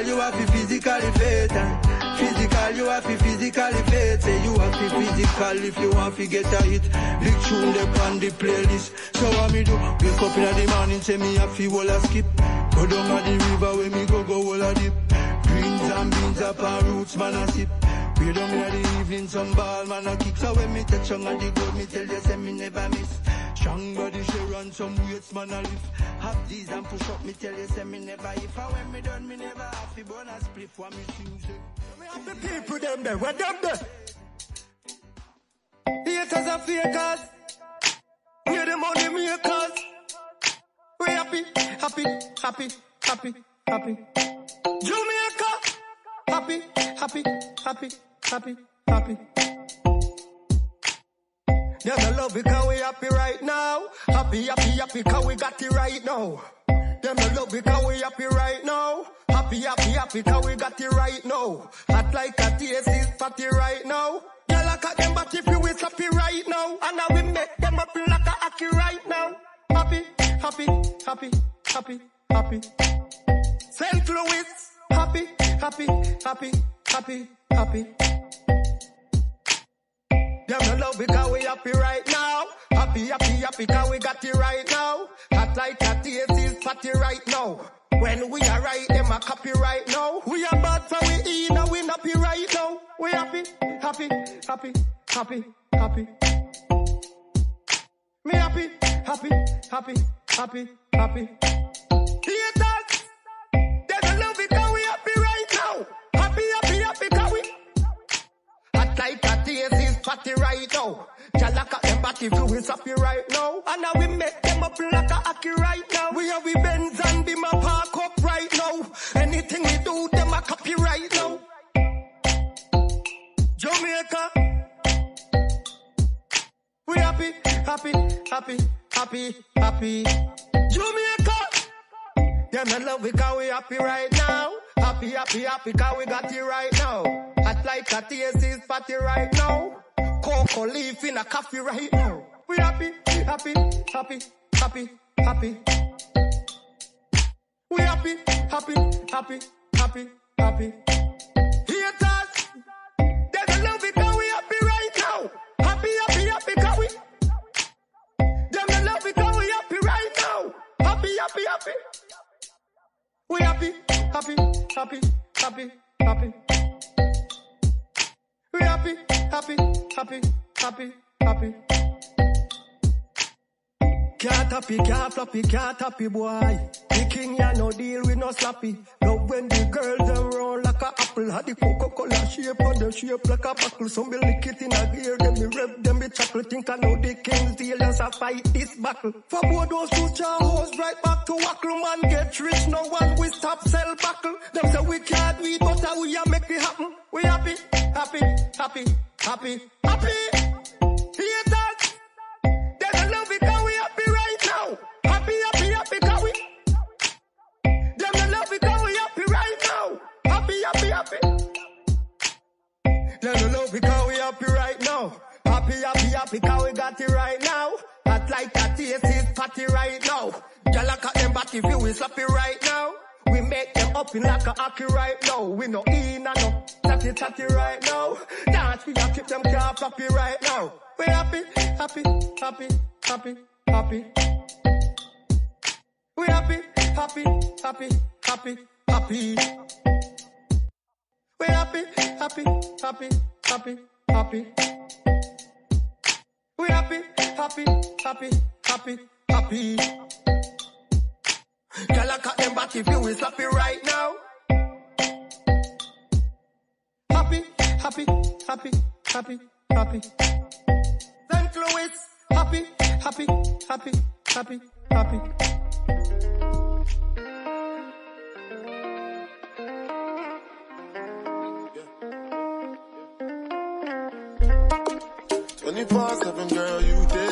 Physical, you have to physically fit. Eh? And physical, you have to physically fit. Say you have to physical if you want to get a hit. Big tune they on the playlist. So what me do? Wake up in the morning, say me have to wall a skip. Go down at the river where me go go wall a dip. Greens and beans up and roots, man a sip. We down in the evening, some ball, man a kick. So when me touch on the gold, me tell you, say me never miss. Strong body, she run some weights, man a lift. Have these and push up, me tell you, say me never. If I when me done, me never have to burn a split for me music. We have the people them there, where them there? Haters are fakers. We're the money makers. We happy, happy, happy, happy, happy. Jamaica, happy, happy, happy, happy, happy. Them I love it cause we happy right now. Happy, happy, happy cause we got it right now. Them I love it cause we happy right now. Happy, happy, happy cause we got it right now. Hot like a taste is fatty right now. Yeah, like a them but if you is happy right now. And now we make them up like a happy right now. Happy, happy, happy, happy, happy. St. Louis, happy, happy, happy, happy, happy. Them no love because we happy right now. Happy, happy, happy because we got it right now. Hot like a is fatty right now. When we are right, them a copy right now. We are bad for we eat, now we happy right now. We happy, happy, happy, happy, happy. Me happy, happy, happy, happy, happy. Haters, there's a love cause we happy right now. Happy, happy, happy cause we Hot like fatty right now. Jalaka them body fluids happy right now. And now we make them up like a hockey right now. We have we Benz and be my park up right now. Anything we do, them a copy right now. Jamaica. We happy, happy, happy, happy, happy. Jamaica. Them I love it cause we happy right now. Happy, happy, happy cause we got it right now. Hot like a taste is fatty right now. Cocoa leaf in a coffee right now. We happy, happy, happy, happy, happy. We happy, happy, happy, happy, happy. Haters, there's a love it cause we happy right now. Happy, happy, happy cause we. Them the love it cause we happy right now. Happy, happy, happy. We happy, happy, happy, happy, happy. We happy, happy, happy, happy, happy. Can't happy, can't floppy, can't happy boy. King ya no deal with no slappy. Love when the girls them like a apple. Had the Coca-Cola shape on the shape like a buckle. Some be lick it in a gear, them be rev, them be chuckle. Think I know the king's deal as I fight this battle. For both those two charles, right back to wackle. Man get rich, no one we stop sell buckle. Them say we can't do but we a make it happen. We happy, happy, happy, happy, happy. Them the love cause we happy right now. Happy, happy, happy cause we got it right now. Hot like a taste is fatty right now. At them body view is happy right now. We make them up in like a hockey right now. We no in and no tatty tatty right now. Dance we a keep them car happy right now. We happy, happy, happy, happy, happy. We happy, happy, happy, happy, happy. We happy, happy, happy, happy, happy. We happy, happy, happy, happy, happy. Girl, I cut them body view is happy right now. Happy, happy, happy, happy, happy. St. Louis, happy, happy, happy, happy, happy. Twenty-four seven, girl, you there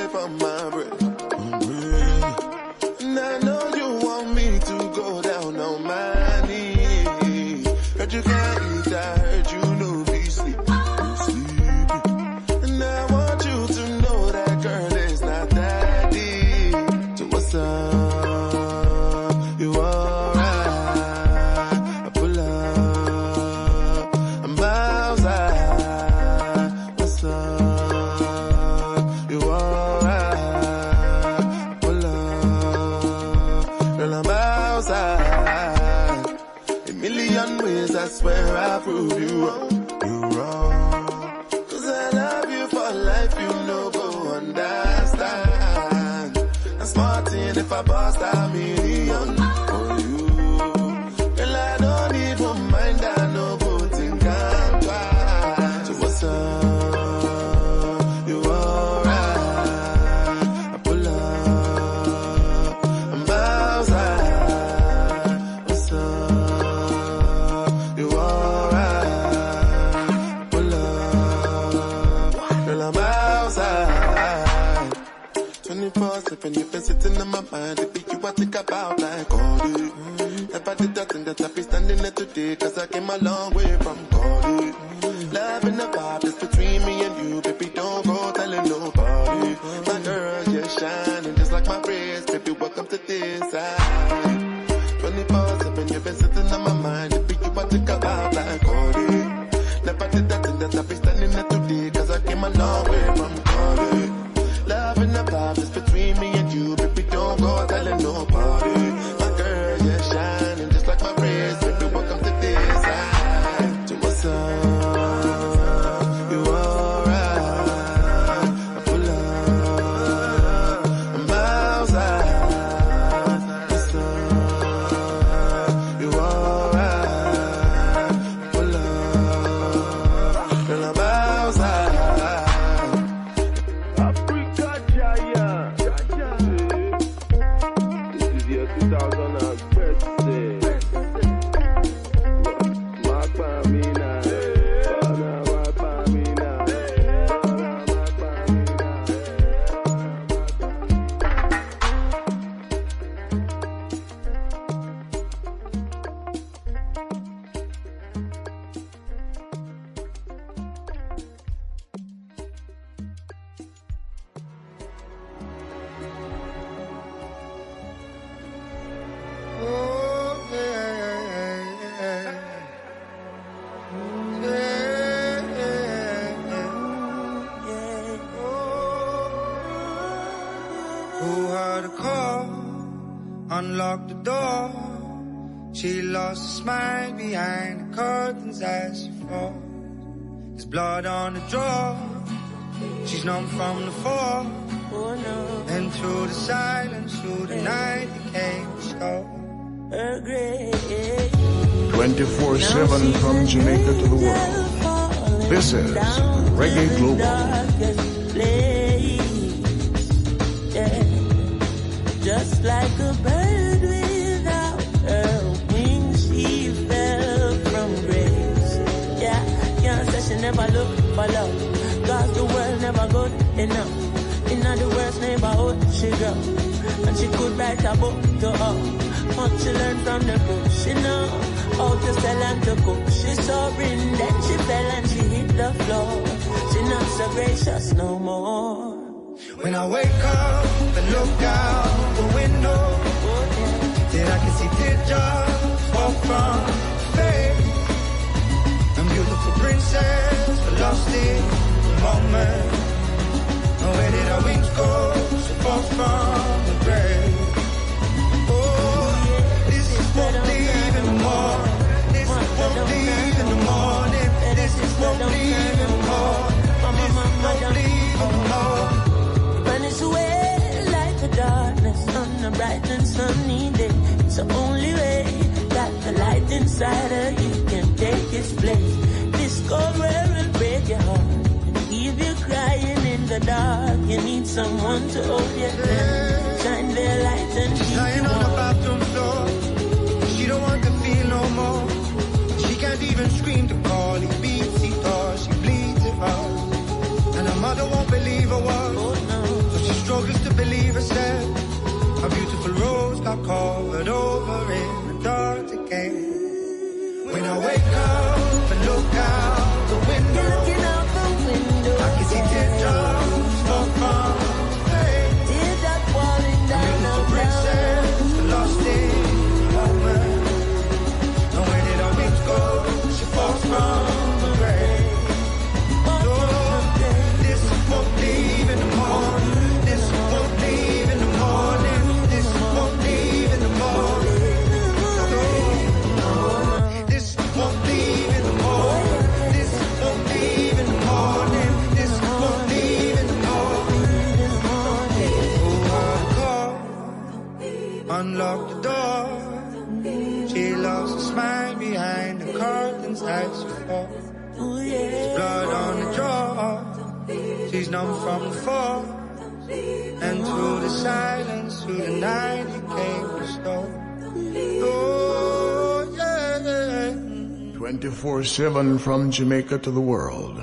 shiven from Jamaica to the world.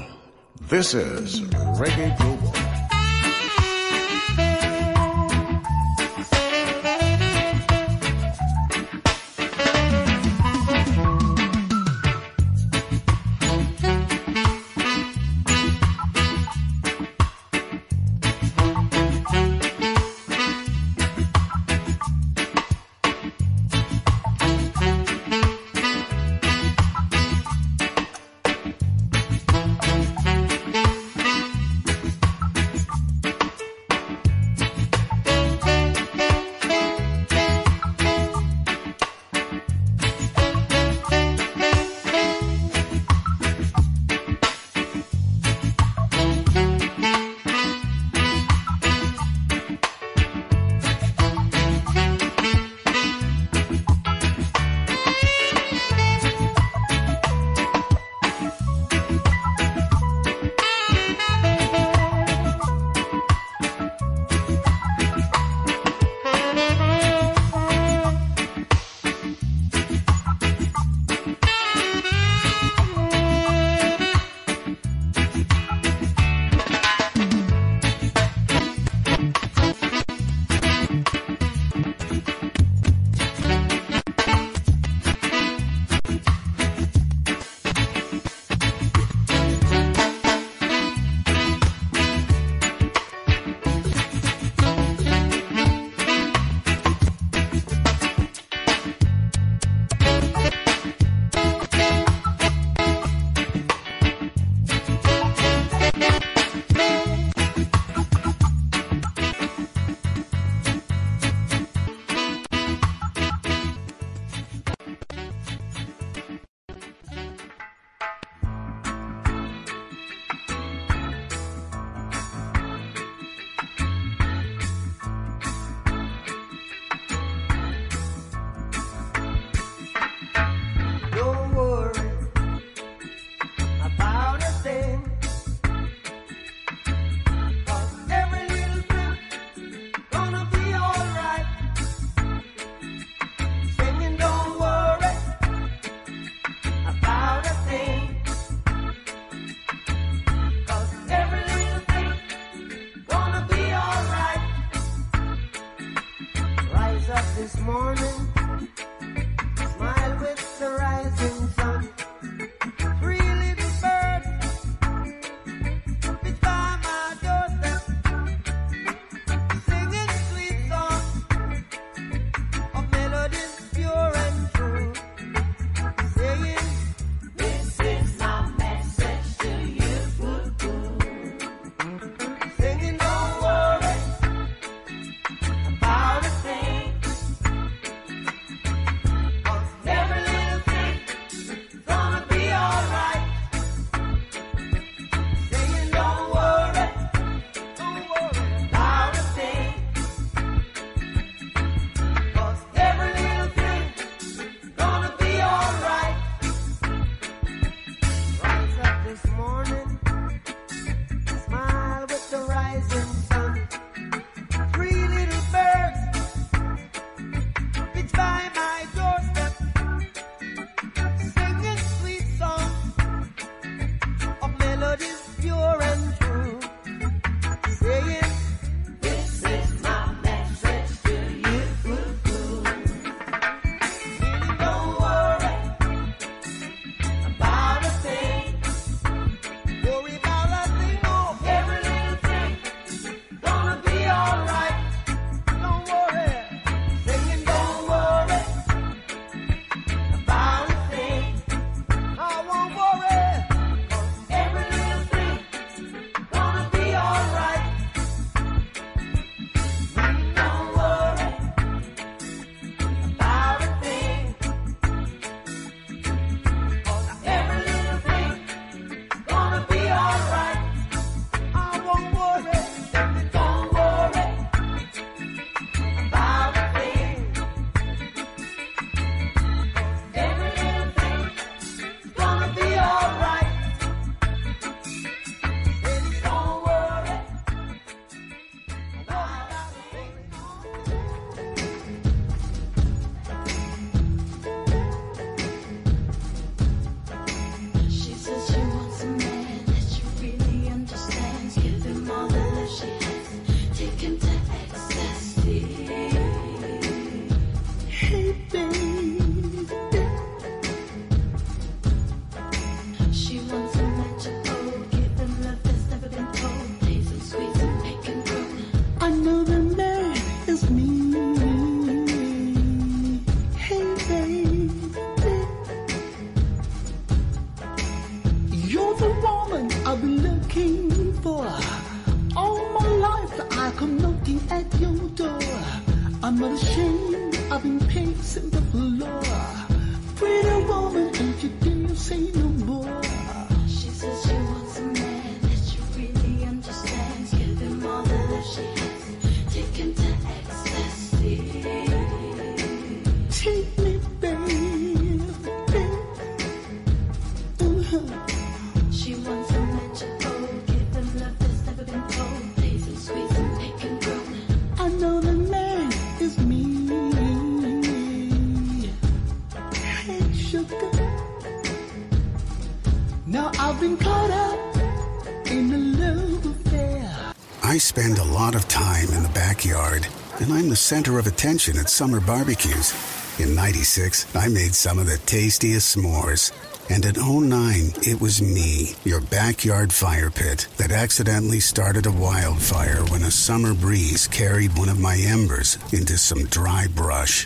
This is Reggae Group. I spend a lot of time in the backyard, and I'm the center of attention at summer barbecues. In 96, I made some of the tastiest s'mores. And in 09, it was me, your backyard fire pit, that accidentally started a wildfire when a summer breeze carried one of my embers into some dry brush.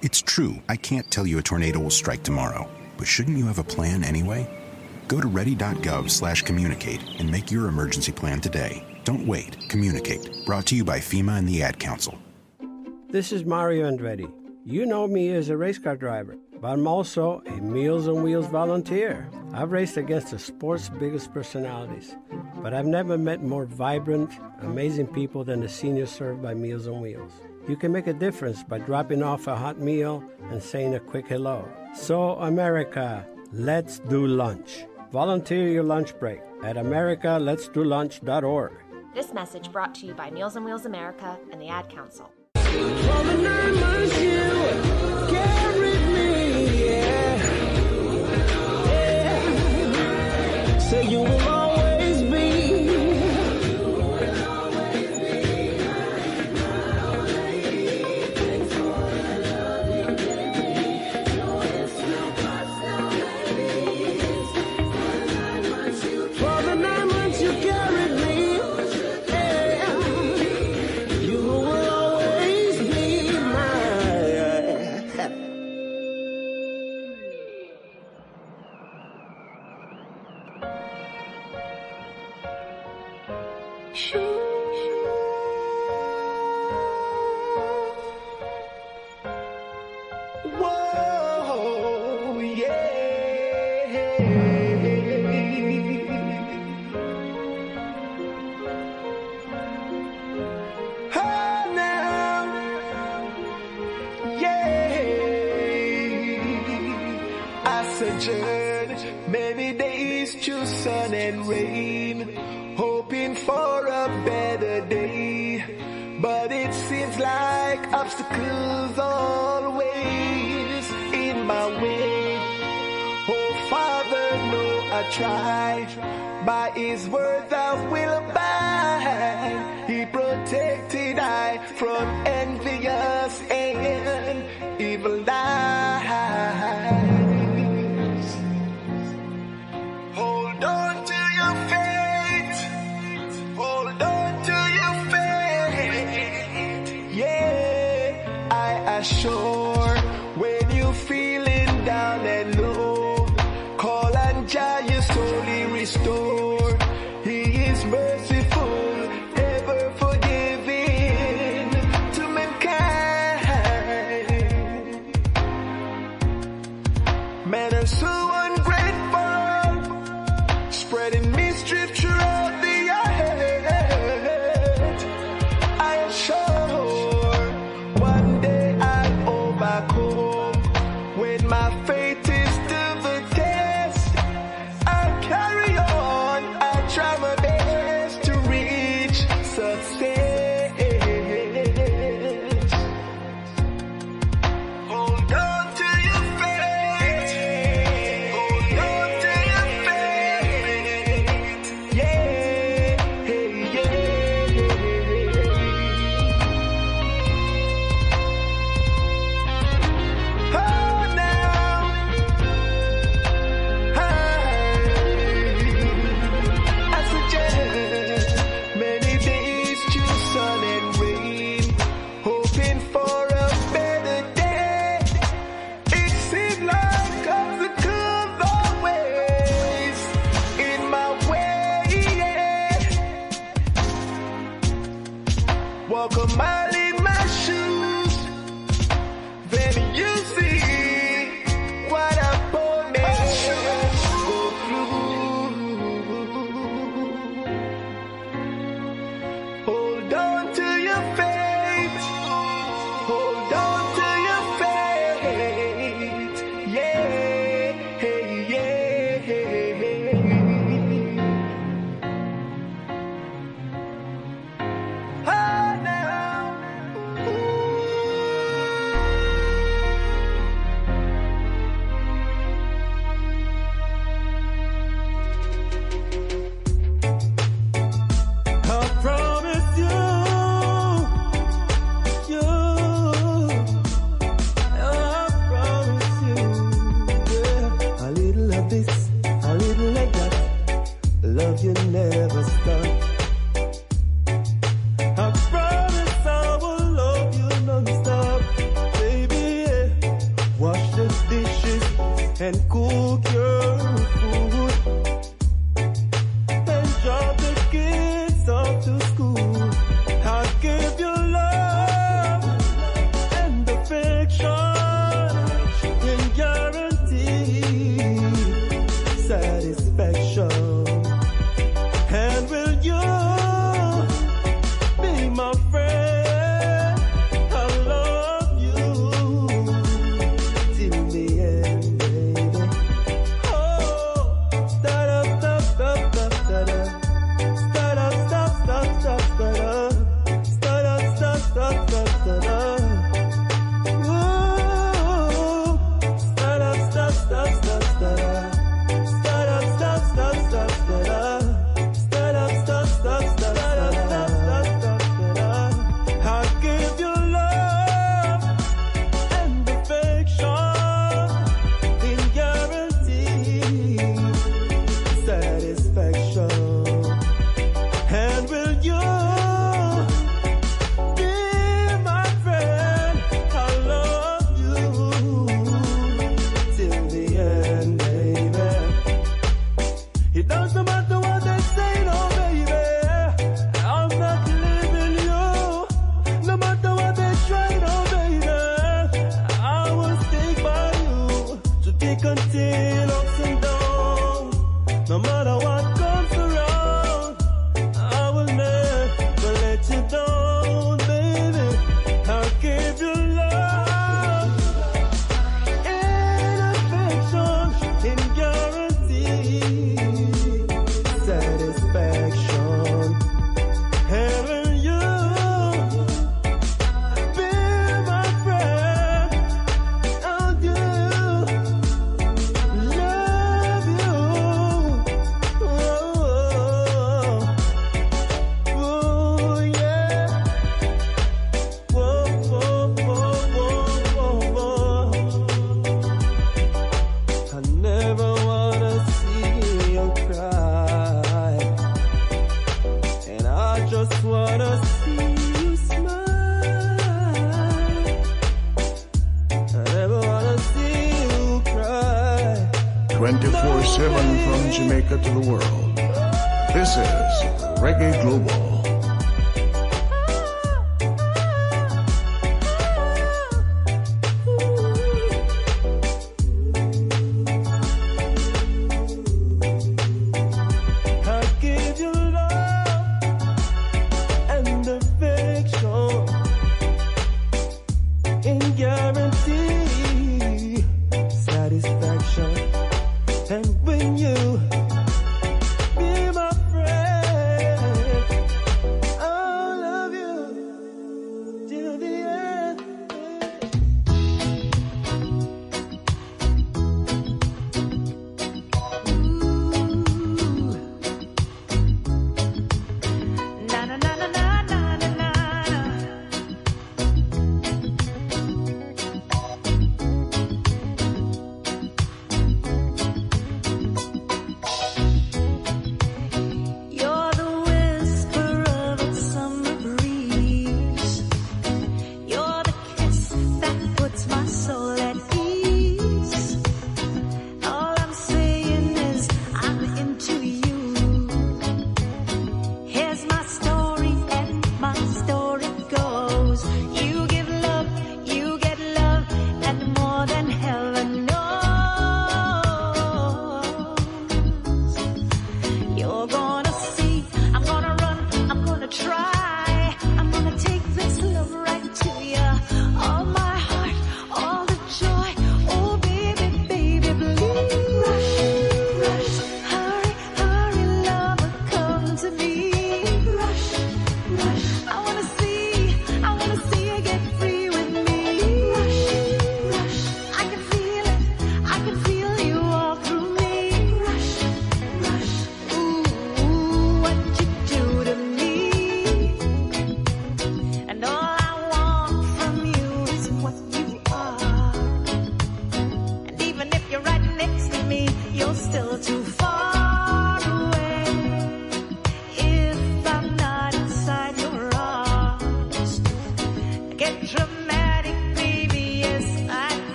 It's true, I can't tell you a tornado will strike tomorrow, but shouldn't you have a plan anyway? Go to ready.gov slash communicate and make your emergency plan today. Don't wait. Communicate. Brought to you by FEMA and the Ad Council. This is Mario Andretti. You know me as a race car driver, but I'm also a Meals on Wheels volunteer. I've raced against the sport's biggest personalities, but I've never met more vibrant, amazing people than the seniors served by Meals on Wheels. You can make a difference by dropping off a hot meal and saying a quick hello. So, America, let's do lunch. Volunteer your lunch break at americaletsdolunch.org. This message brought to you by Meals on Wheels America and the Ad Council. So you will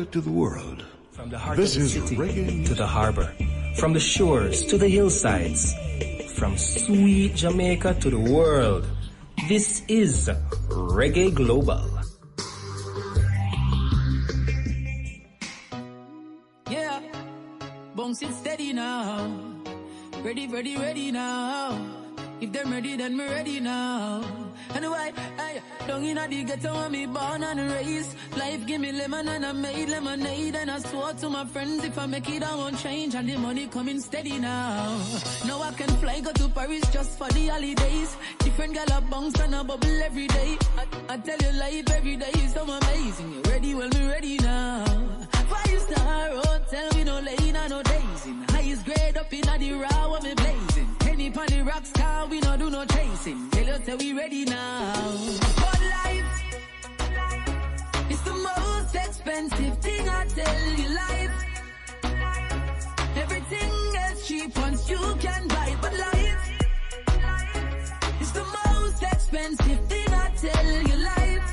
To the world. From the heart This of the is city reggae to the harbor, from the shores to the hillsides, from sweet Jamaica to the world. This is Reggae Global. Swore to my friends if I make it, I won't change. And the money coming steady now. Now I can fly, go to Paris just for the holidays. Different gal a bounce and a bubble every day. I, I tell you life every day is so amazing. You ready? Well, me ready now. Five star oh, hotel, we no lane and no days in. Highest grade up in the raw, what me blazing. Penny pon the rocks car, we no do no chasing. Tell you say we ready now. Life most expensive thing I tell you. Life, everything is cheap once you can buy. But life is the most expensive thing I tell you. Life,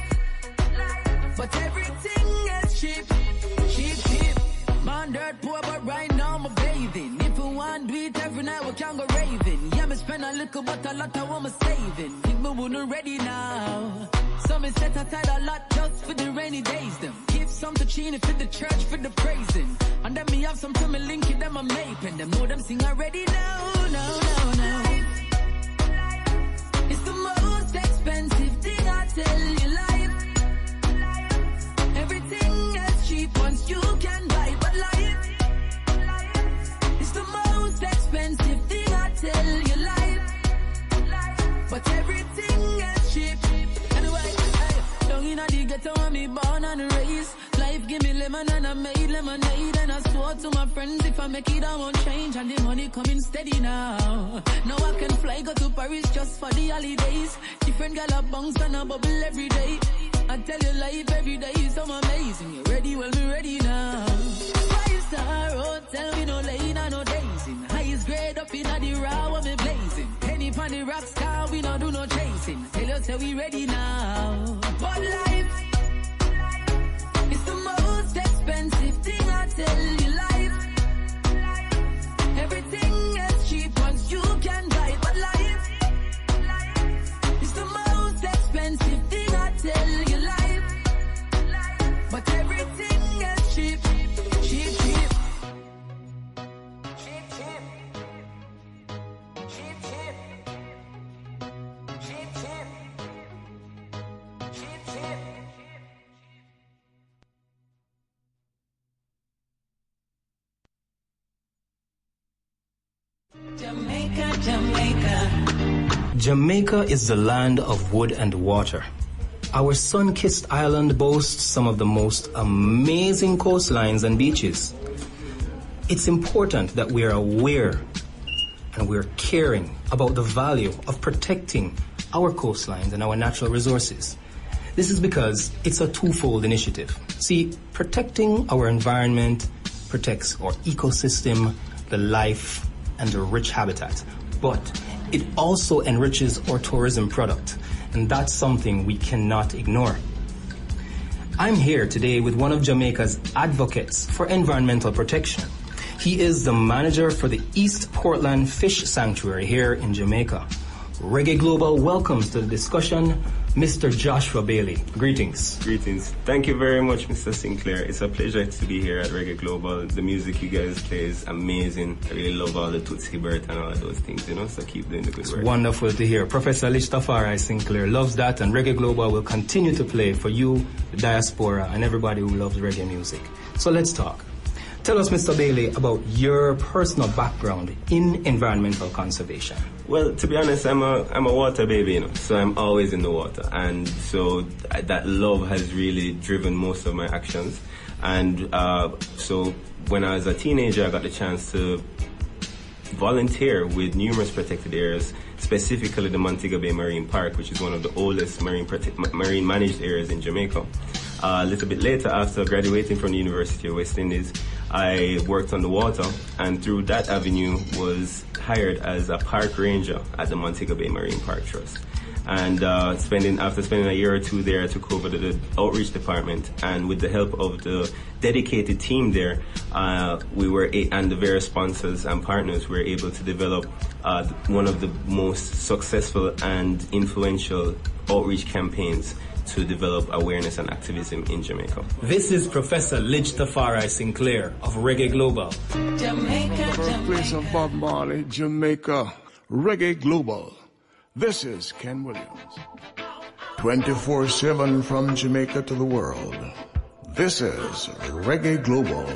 but everything is cheap, cheap, cheap. Man, dirt poor, but right now I'm a bathing. If we want do it every night, we can go raving. Yeah, me spend a little, but a lot I want me saving. Think me wouldn't ready now. So me set aside a lot just for the rainy days. Them give some to Chini for the church for the praising. And then me have some to me link it, them I'm making. Them know them sing already now, no, no, no. It's the most expensive thing I tell you, life. Everything is cheap once you can buy, but life is the most expensive thing I tell you, life. But everything ghetto when me born and raised. Life give me lemon and I made lemonade and I swore to my friends if I make it I won't change and the money coming steady now. Now I can fly go to Paris just for the holidays. Different gal bounce and a bubble every day. I tell you life every day is so amazing. You ready? Well, me ready now. Five star hotel, we no lane and no days in. Highest grade up in the raw, what me blazing. Penny pon the rocks car, we no do no chasing. Tell you say we ready now. But life expensive thing I tell you. Life, everything is cheap once you can buy. it. But life is the most expensive thing I tell you. Jamaica. Is the land of wood and water. Our sun kissed island boasts some of the most amazing coastlines and beaches. It's important that we are aware and we're caring about the value of protecting our coastlines and our natural resources. This is because it's a twofold initiative. See, protecting our environment protects our ecosystem, the life, and the rich habitat. But it also enriches our tourism product, and that's something we cannot ignore. I'm here today with one of Jamaica's advocates for environmental protection. He is the manager for the East Portland Fish Sanctuary here in Jamaica. Reggae Global welcomes to the discussion Mr. Joshua Bailey. Greetings. Greetings. Thank you very much, Mr. Sinclair. It's a pleasure to be here at Reggae Global. The music you guys play is amazing. I really love all the Toots Hibbert and all of those things, you know, so keep doing the good work. Wonderful to hear. Professor Lij Tafari Sinclair loves that, and Reggae Global will continue to play for you, the diaspora, and everybody who loves reggae music. So let's talk. Tell us, Mr. Bailey, about your personal background in environmental conservation. Well, to be honest, I'm a I'm a water baby, you know, so I'm always in the water, and so that love has really driven most of my actions. And uh, so when I was a teenager, I got the chance to volunteer with numerous protected areas, specifically the Montego Bay Marine Park, which is one of the oldest marine prote- marine managed areas in Jamaica. Uh, a little bit later, after graduating from the University of West Indies, I worked on the water, and through that avenue was hired as a park ranger at the Montego Bay Marine Park Trust. And uh, spending after spending a year or two there, I took over the outreach department, and with the help of the dedicated team there, uh, we were a- and the various sponsors and partners were able to develop uh, one of the most successful and influential outreach campaigns to develop awareness and activism in Jamaica. This is Professor Lij Tafari Sinclair of Reggae Global. Jamaica, Birthplace of Bob Marley, Jamaica, Reggae Global. This is Ken Williams. 24 7 from Jamaica to the world. This is Reggae Global.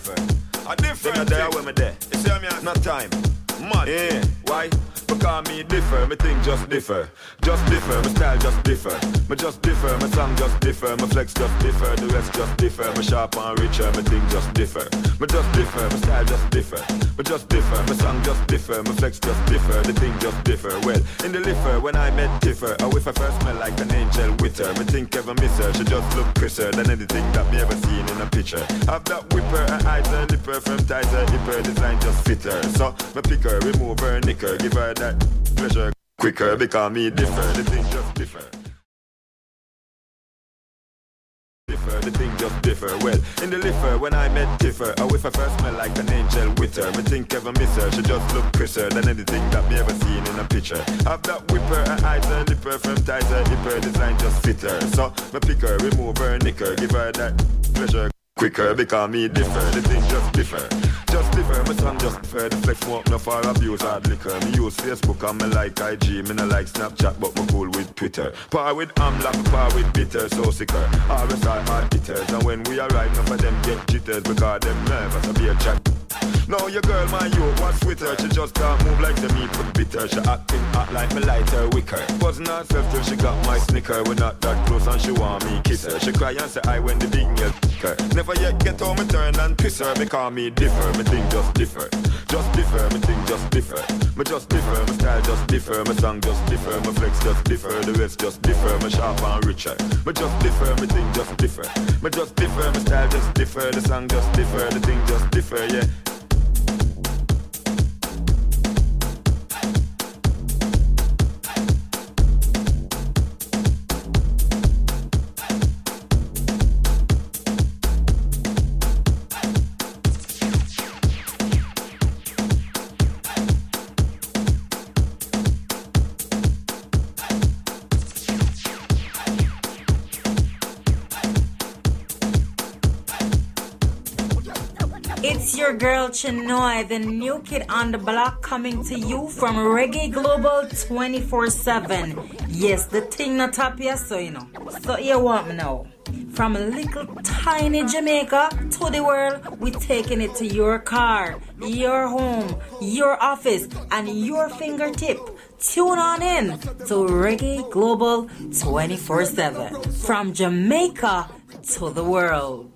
different. A different. Then I die when me there. You see me? Not time. Mad. Yeah. Why? Because me differ, me thing just differ Just differ, my style just differ Me just differ, my song just differ My flex just differ, the rest just differ My sharp and richer, my thing just differ Me just differ, my style just differ Me just differ, my song just differ My flex just differ, the thing just differ Well, in the liver, when I met Differ I whiff, I first smell like an angel with her. Me think ever miss her, she just look prettier Than anything that me ever seen in a picture. Have that whipper, her eyes, her lipper From tighter, hipper, design just fitter. So, me pick her, remove her, nick her, Give her that pleasure quicker because me differ. The thing just differ. Differ, the thing just differ. Well, in the liver, when I met Tiffer, I whiff her first smell like an angel with her. Me think ever miss her, she just look crisser than anything that me ever seen in a picture. Have that whipper, and eyes and lipper, from ties her hipper, design just fit her. So, me pick her, remove her nick her, give her that pleasure quicker because me differ. The thing just differ. Song just differ. The flex smoke no for abuse hard liquor. Me use Facebook and me like IG. Me no like Snapchat, but me cool with Twitter. Par with amla, par with bitter, so sicker. RSI hard hitters, and when we arrive, none of them get jitters because them nervous. I be a chat. Now your girl, my you, what's with her? She just can't move like the meat with bitter. She acting hot like me lighter wicker. Wasn't herself till she got my snicker. We're not that close and she want me kiss her. She cry and say I when the big girl. Never yet get home and turn and kiss her. Because me differ, me thing just differ. Just differ, me think just differ. Me just differ, my style just differ. My song just differ, my flex just differ. The rest just differ, my sharp and richer. Me just differ, me think just differ. Me just differ, my style just differ. The song just differ, the thing just differ, yeah. Your girl Chinoy, the new kid on the block, coming to you from Reggae Global 24 7. Yes, the thing not up here, so you know. So you want me now. From a little tiny Jamaica to the world, we're taking it to your car, your home, your office, and your fingertip. Tune on in to Reggae Global 24 7. From Jamaica to the world.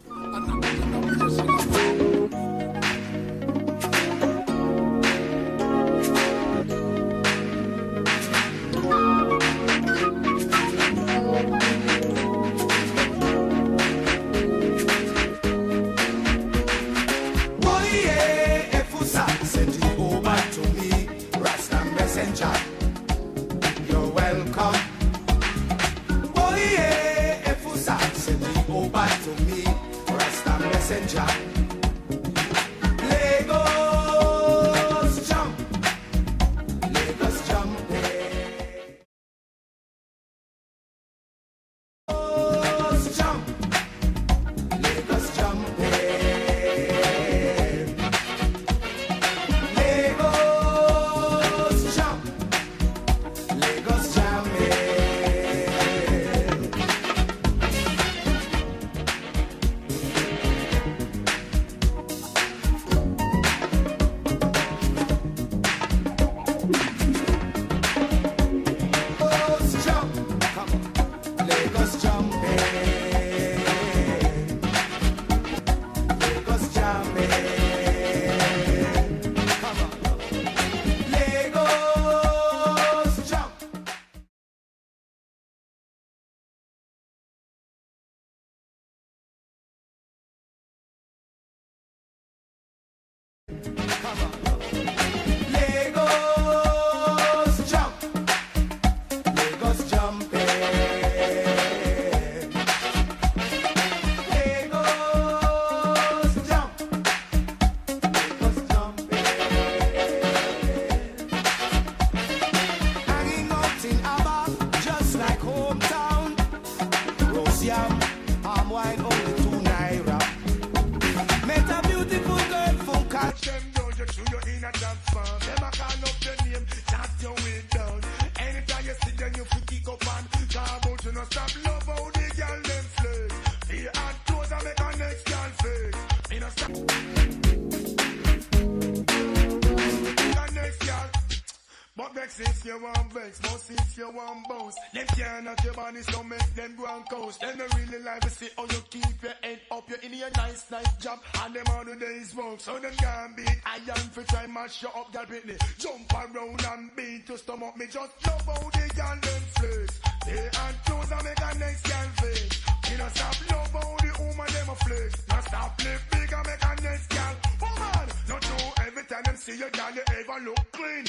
Coast. Them don't really like to see how you keep your head up. You're in your nice, nice job, and them all the days work. So them can't beat iron for try mash you up, girl, Britney. Jump around and beat your stomach. Me just love how the girl them flex. They and toes and make a next girl face. Me no stop love how the woman them a flex. No stop live big and make a next girl. Woman, not know every time them see you, girl, you ever look clean.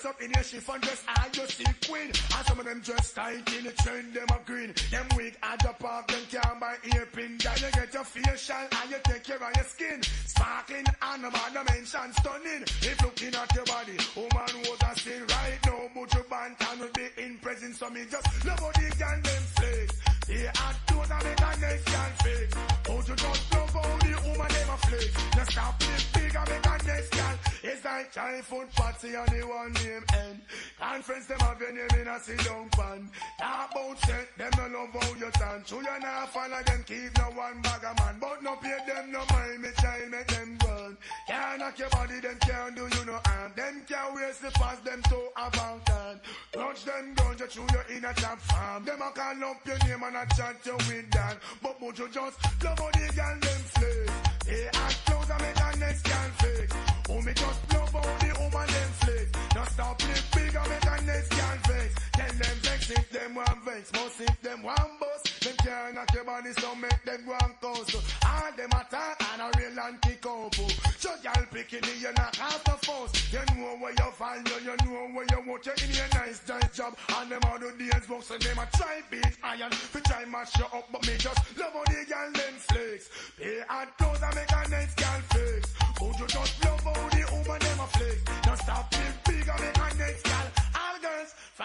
Just Dress up in your chiffon dress and you see queen. And some of them dress tight in the trend, them a green. Them wig at the park, them can't buy earpin. Then you get your facial and you take care of your skin. Sparkling and man mention stunning. If looking at your body, woman was a sin right now. But your bantan will be in presence so me just nobody girl them flex. Yeah, I don't have make a next fake. Oh, you just love how the woman a flex. Now stop it big and make a next girl. It's like childhood party on the one name end. Conference them have your name in a sit down pan. Talk about set, them no love how you stand. True you not follow them, keep no one bag of man. But no pay them no mind, me child make them run. Can't knock your body, them can't do you no harm. Them can't waste the fast, them so avant garde. Touch them guns, you through you in a trap farm. Them a call up your name and a chat you with that. But would you just love how the girl them flex? Hey, act close and make the next girl fake. Oh, me just love how the woman them flex. Now stop live big and make the next girl vex. Tell them vex if them want vex. Most if them want bust. Them can't knock your body so make them go and coast. All them attack and a real anti-couple. So y'all picking it, you not have to force. You know where you find you, you know where you want you in your nice nice job. And them all the days work, so them a try beat iron. We try mash you up, but me just love how the girl them flex. Pay hard clothes and make a nice girl flex. Would you just love how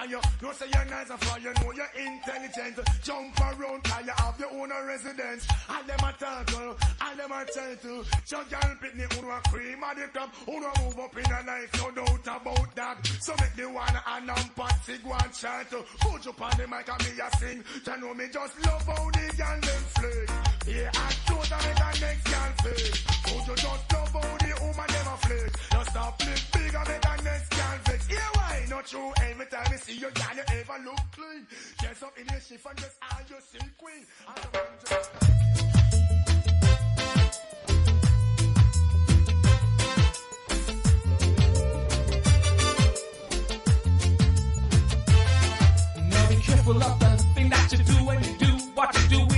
from you, know say you're nice and for you know you're intelligent. Jump around, cause you have your own residence. All them a to, all them a to. So girl me, who a cream of the crop, who a move up in a life, no doubt about that. So make the one and I'm patsy, go and to. Put you on the mic and me a sing. You know me just love how the girl them flick. Yeah, I told her make the next girl flick. Put you just love how the woman them a flick. Just stop flick bigger and make the next true? Every time I see you, girl, you ever look clean. Dress up in your chiffon dress and you see queen. And the Now be careful of the thing that you do when you do what you're doing.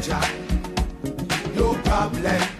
Messenger. No problem.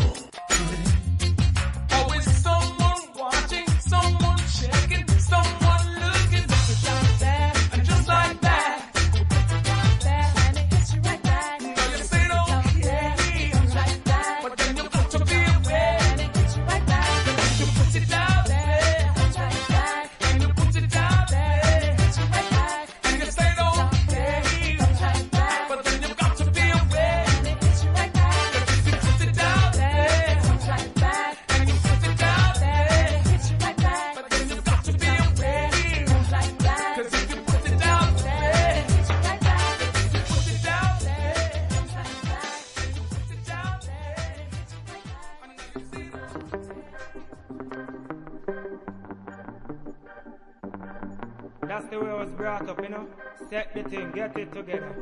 take the thing, get it together.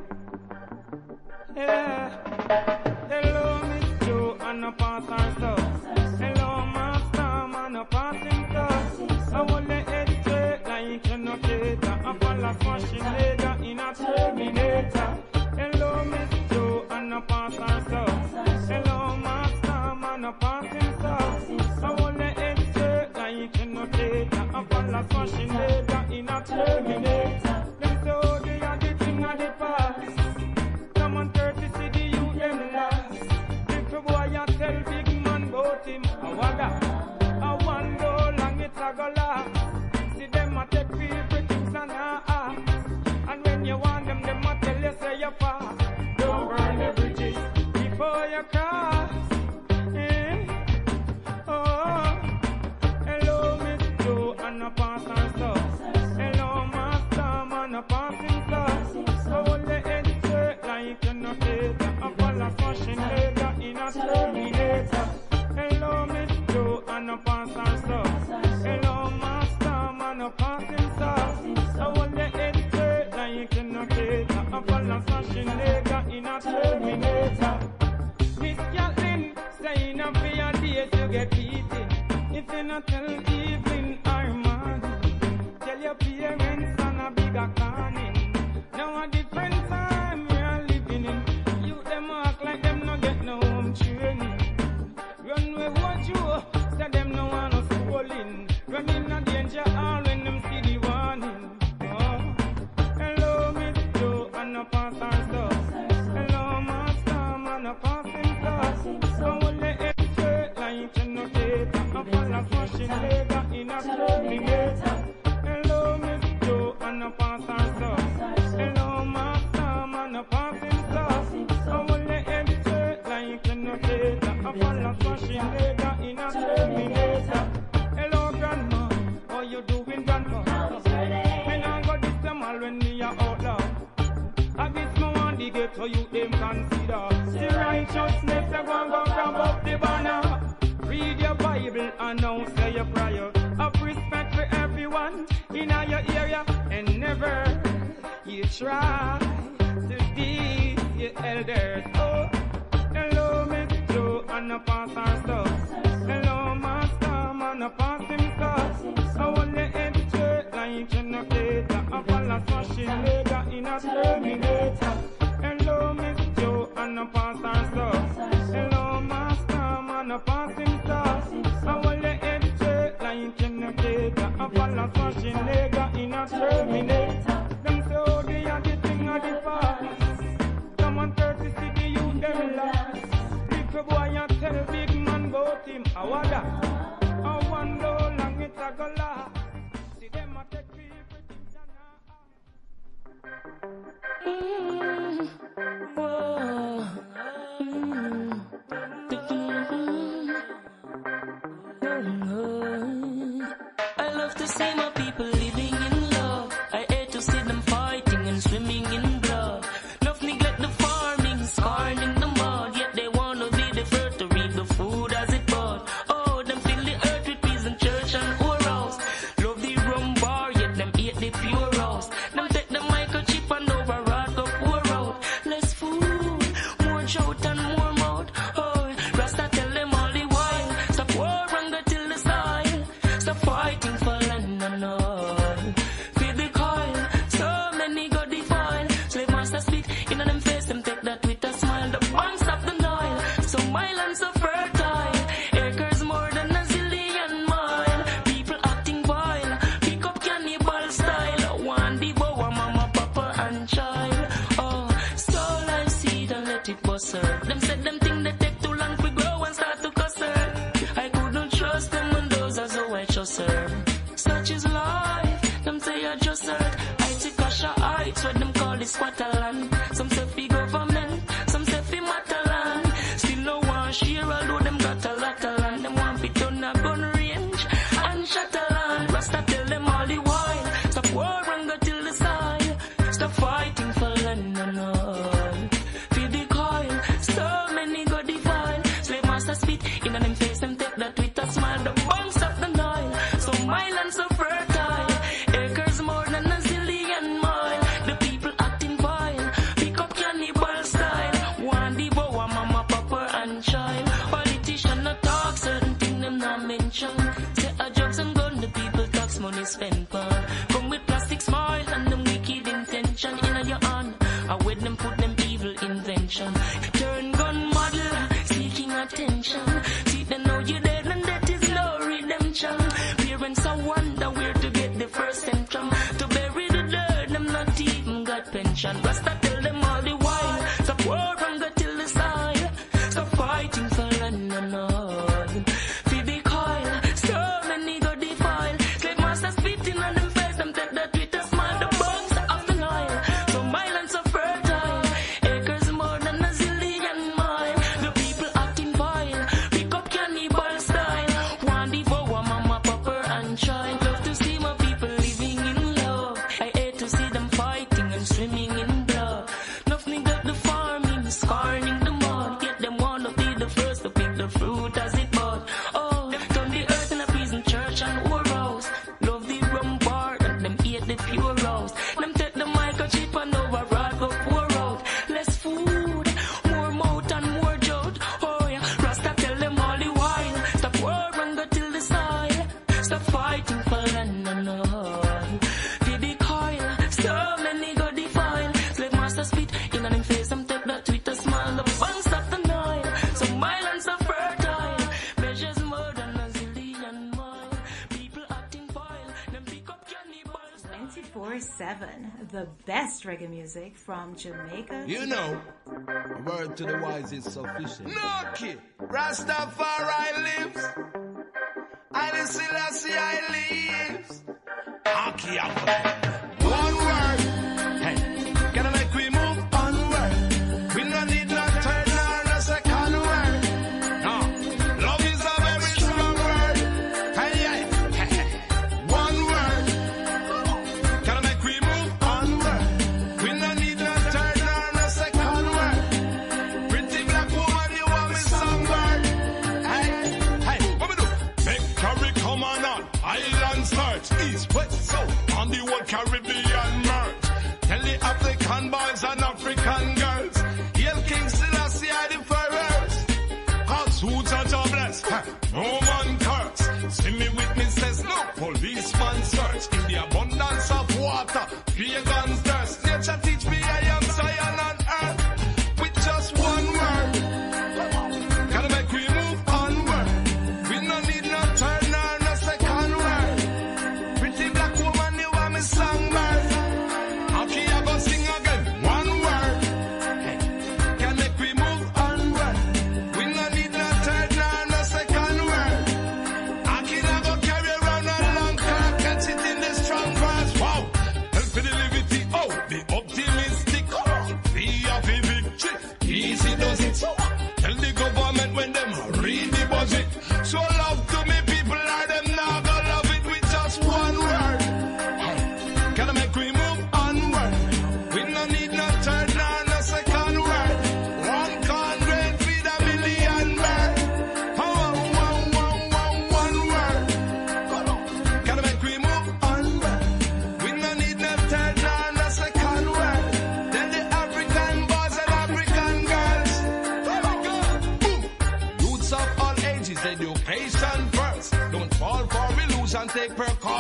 money spent pan. Come with plastic smile and them wicked intention in your hand. I with them put them evil invention. best reggae music from Jamaica. You know, a word to the wise is sufficient. Noki, Rastafari lives. I Selassie I lives. Aki,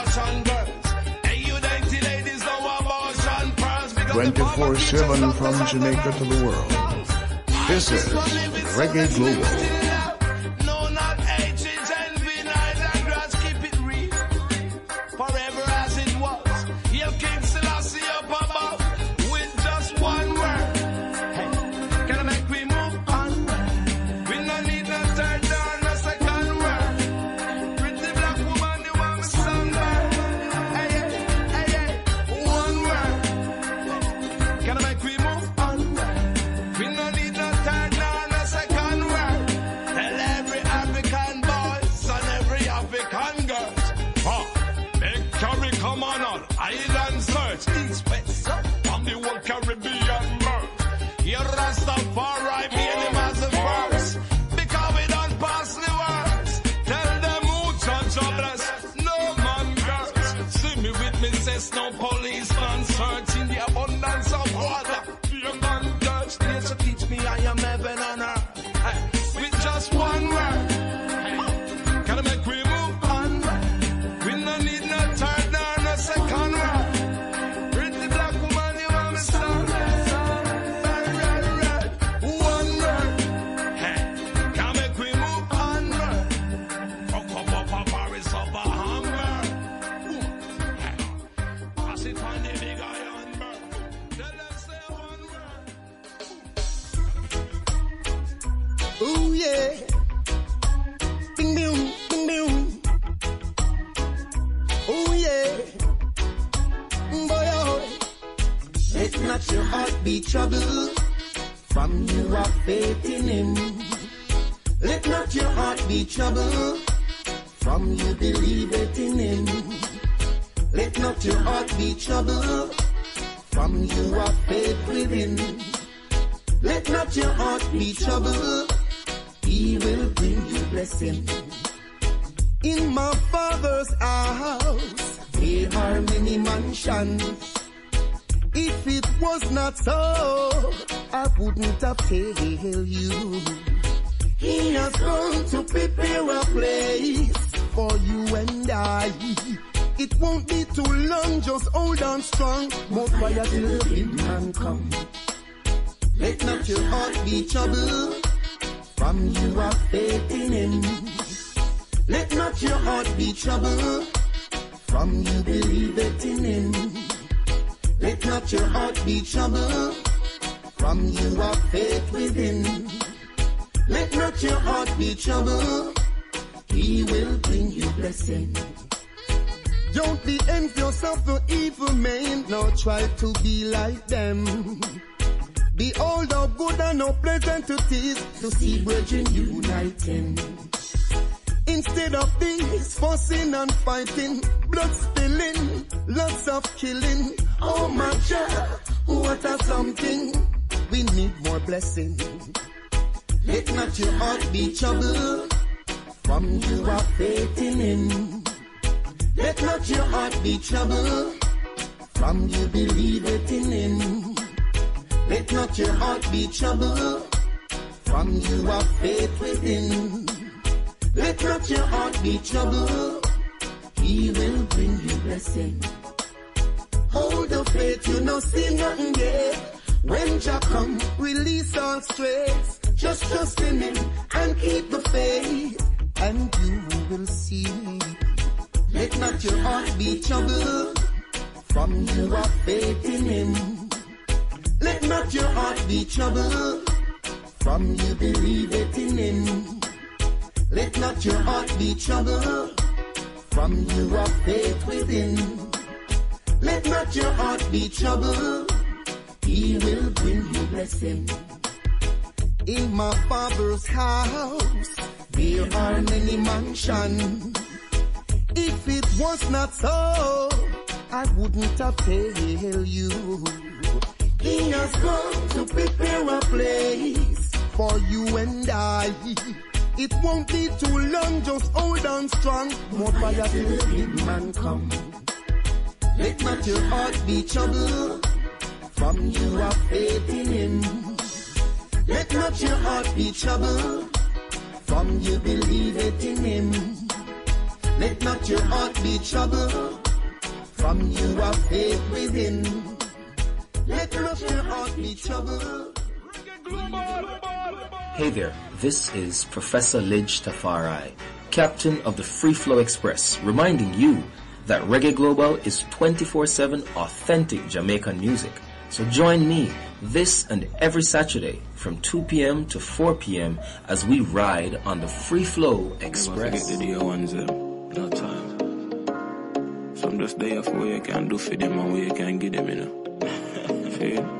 abortion girls. Hey, you dainty ladies, no abortion pearls. 24-7 from Jamaica to the world. This is Reggae Global. Oh yeah. Boy oh. Let not your heart be troubled. From you have faith in him. Let not your heart be troubled. From you believe it in him. Let not your heart be troubled. From you have faith within. Let not your heart be troubled. He will bring you blessing. In my father's house, there are many mansions. If it was not so, I wouldn't have tell you. He has gone to prepare a place for you and I. It won't be too long, just hold on strong. More fire till the big man come. Let not your heart be troubled. From you have faith in him. Let not your heart be troubled. From you believe it in him. Let not your heart be troubled. From you have faith within. Let not your heart be troubled. He will bring you blessing. Don't be envious of the evil man, nor try to be like them. Be Behold how good and how pleasant it is to see brethren uniting. Instead of this fussing and fighting, blood spilling, lots of killing. Oh my God, what a something. We need more blessing. Let not your heart be troubled. From you have faith in. Let not your heart be troubled. From you believe it in. Let not your heart be troubled. From you have faith within. Let not your heart be troubled. He will bring you blessing. Hold the faith, you no see nothing yet. When Jah come, release all stress. Just trust in Him and keep the faith, and you will see. Let not your heart be troubled. From you have faith in Him. Let not your heart be troubled. From you believe it in Him. Let not your heart be troubled. From you have faith within. Let not your heart be troubled. He will bring you blessing. In my father's house, there are many mansions. If it was not so, I wouldn't have tell you. He has come to prepare a place for you and I. It won't be too long, just hold on strong. More fire till the big man come. Let not your heart be troubled. From you have faith in him. Let not your heart be troubled. From you believe it in him. Let not your heart be troubled. From you have faith within. Let not your heart be troubled. Hey there, this is Professor Lij Tafari, captain of the Free Flow Express, reminding you that Reggae Global is 24-7 authentic Jamaican music. So join me this and every Saturday from 2 p.m. to 4 p.m. as we ride on the Free Flow Express. Get ones them. No time. Some just day off what you can do for them and what you can give them, you know.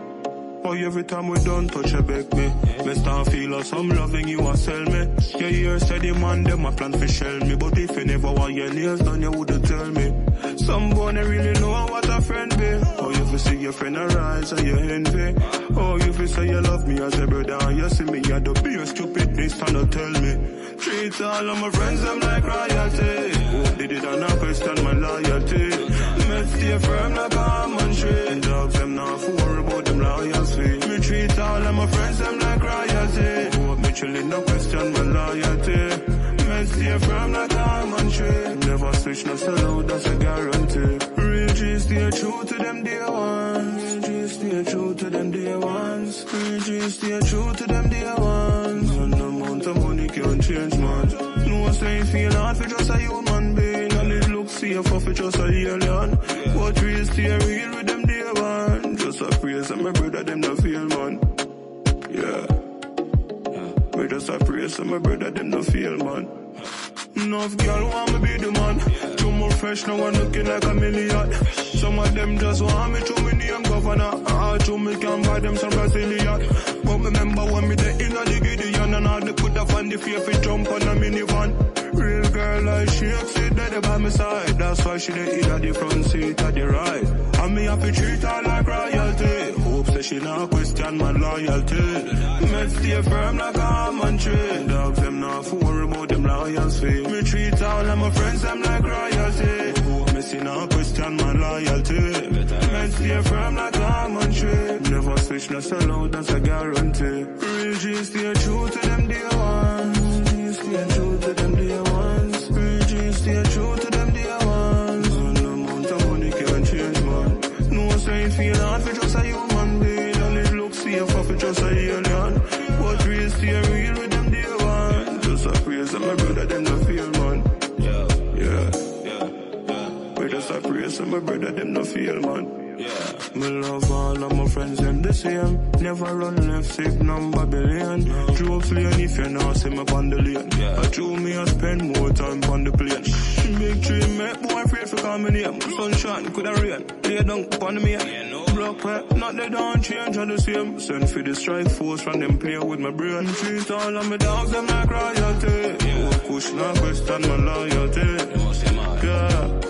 Oh, every time we done touch a beg me. Me start feel of some loving you a sell me. Yeah, You steady man them a plan for shell me. But if you never want your nails done you wouldn't tell me. Some boy they really know what a friend be. Oh, see your friend arise and you envy. Oh, you fi say you love me as a brother and you see me. You don't be a stupid this stand up tell me. Treat all of my friends them like royalty. They did not question my loyalty. Me stay firm like a almond tree. Dogs them not for worry about them loyalty. Me treat all of my friends them like royalty. Hope me chillin' no question my loyalty. Firm like a almond tree. Never switch no out, that's a guarantee. Real G stay true to them dear ones. Real G stay true to them dear ones. Real G stay true to them dear ones. And the amount of money can't change man. No say feel hard for just a human being. And it looks safer for just a alien. But real stay real with them dear ones. Just a praise and my brother them no feel man. Yeah. Me just a praise and my brother them no feel man. Enough girl want me be the man. Two more fresh no I'm looking like a million. Some of them just want me to me name governor. Ah, to me can buy them some Brazilian. But remember when me the inna the Gideon and all they put up on the fear fi jump on a minivan. Real girl like she sit there by my side. That's why she dey in the front seat at the right. And me to treat her like royalty. Hope say she not question my loyalty. Me stay firm like a almond tree. Dogs them not for about them loyalty. Me treat all of my friends them like royalty. Me see not question my loyalty. Me stay firm like a almond tree. Never switch no sell out, that's a guarantee. Real G stay true my brother them no feel man. Yeah. Me love all of my friends them the same. Never run left sick number billion. Drove lane if you not see me on the lane. I drew me I spend more time on the plane. Big tree make boy afraid for coming name. Sunshine could have rain. Lay down upon me. Yeah, no. Block wet, not they don't change all the same. Send for the strike force from them play with my brain. Treat all of my dogs them like royalty. Yeah. Push no question my loyalty. Yeah.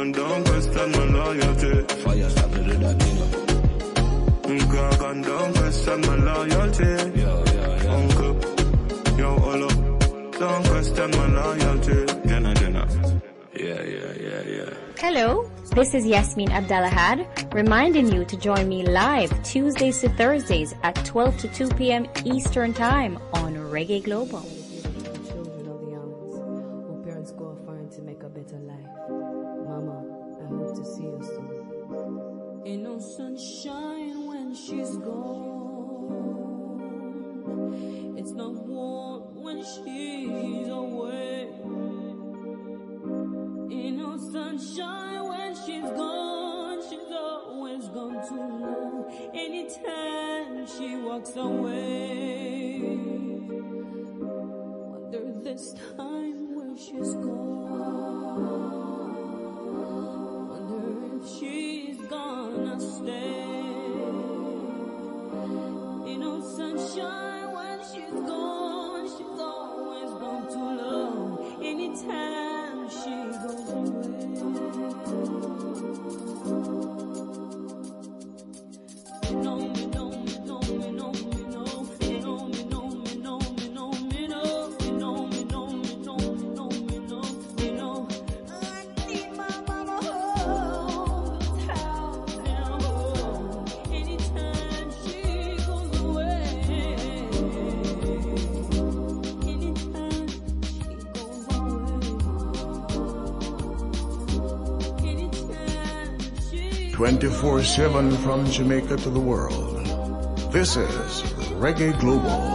German don't question my loyalty. Fire stop to do that, you know. Gagan don't question my loyalty. Yo, yo, yo. Uncle, yo, Olo, don't question my loyalty. Jenna, Jenna. Yeah, yeah, yeah, yeah. Hello, this is Yasmin Abdalahad, reminding you to join me live Tuesdays to Thursdays at 12 to 2 p.m. Eastern Time on Reggae Global. Anytime she walks away. Wonder this time where she's gone. Wonder if she's gonna stay. Ain't no sunshine when she's gone. She's always gone too long. Anytime she goes away. 24 7 from Jamaica to the world. This is Reggae Global.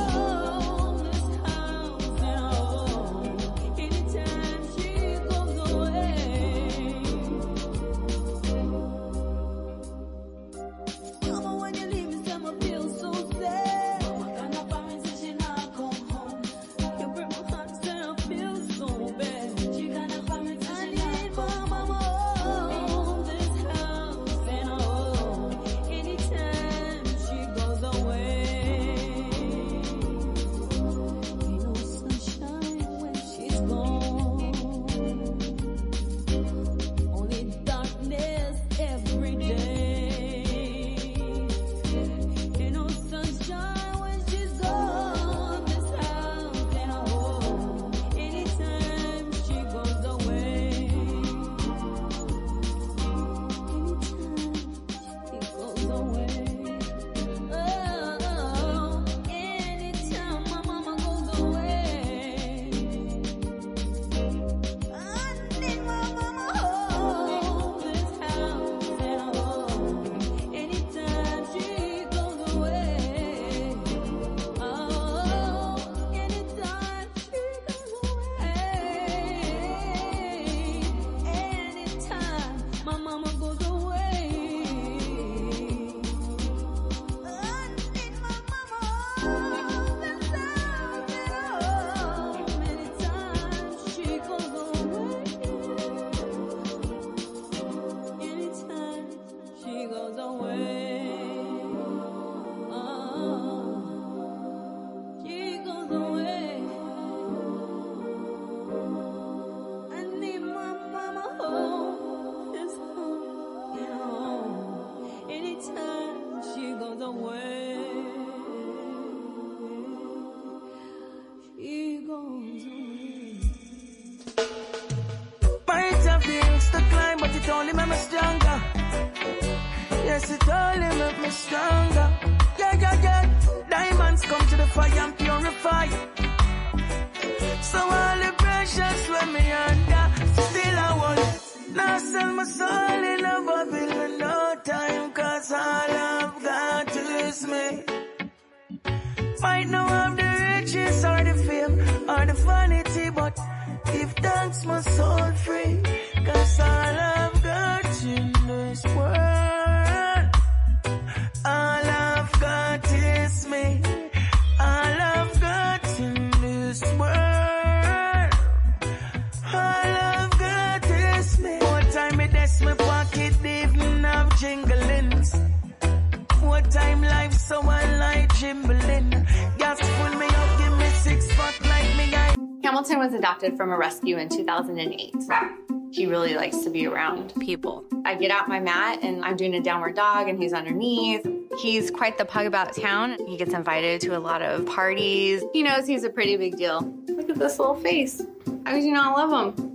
Gas me up, give me six like me. I Hamilton was adopted from a rescue in 2008. He really likes to be around people. I get out my mat and I'm doing a downward dog and he's underneath. He's quite the pug about town. He gets invited to a lot of parties. He knows he's a pretty big deal. Look at this little face. How could you not love him?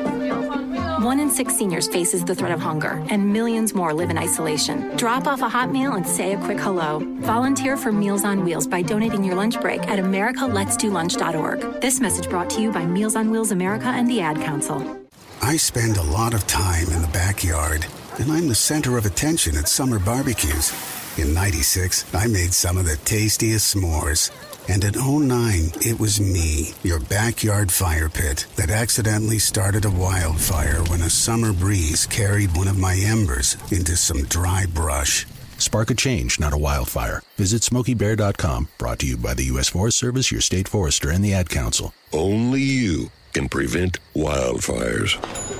One in six seniors faces the threat of hunger, and millions more live in isolation. Drop off a hot meal and say a quick hello. Volunteer for Meals on Wheels by donating your lunch break at americaletsdolunch.org. This message brought to you by Meals on Wheels America and the Ad Council. I spend a lot of time in the backyard, and I'm the center of attention at summer barbecues. In 96, I made some of the tastiest s'mores. And in 09, it was me, your backyard fire pit, that accidentally started a wildfire when a summer breeze carried one of my embers into some dry brush. Spark a change, not a wildfire. Visit SmokeyBear.com. Brought to you by the U.S. Forest Service, your state forester, and the Ad Council. Only you can prevent wildfires.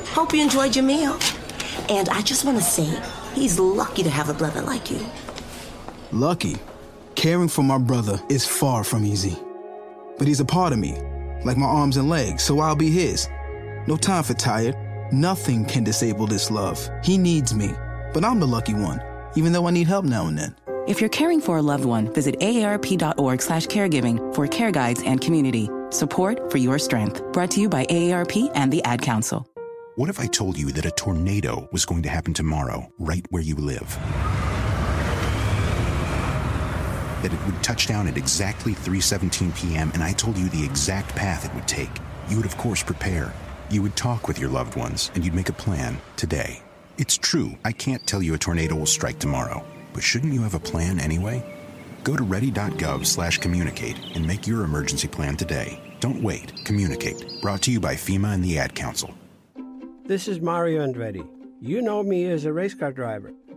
Hope you enjoyed your meal. And I just want to say, he's lucky to have a brother like you. Lucky? Caring for my brother is far from easy. But he's a part of me, like my arms and legs, so I'll be his. No time for tired. Nothing can disable this love. He needs me, but I'm the lucky one, even though I need help now and then. If you're caring for a loved one, visit aarp.org slash caregiving for care guides and community. Support for your strength. Brought to you by AARP and the Ad Council. What if I told you that a tornado was going to happen tomorrow, right where you live? That it would touch down at exactly 3:17 p.m. and I told you the exact path it would take. You would of course prepare. You would talk with your loved ones and you'd make a plan today. It's true, I can't tell you a tornado will strike tomorrow, but shouldn't you have a plan anyway? Go to ready.gov/communicate and make your emergency plan today. Don't wait. Communicate. Brought to you by FEMA and the Ad Council. This is Mario Andretti. You know me as a race car driver,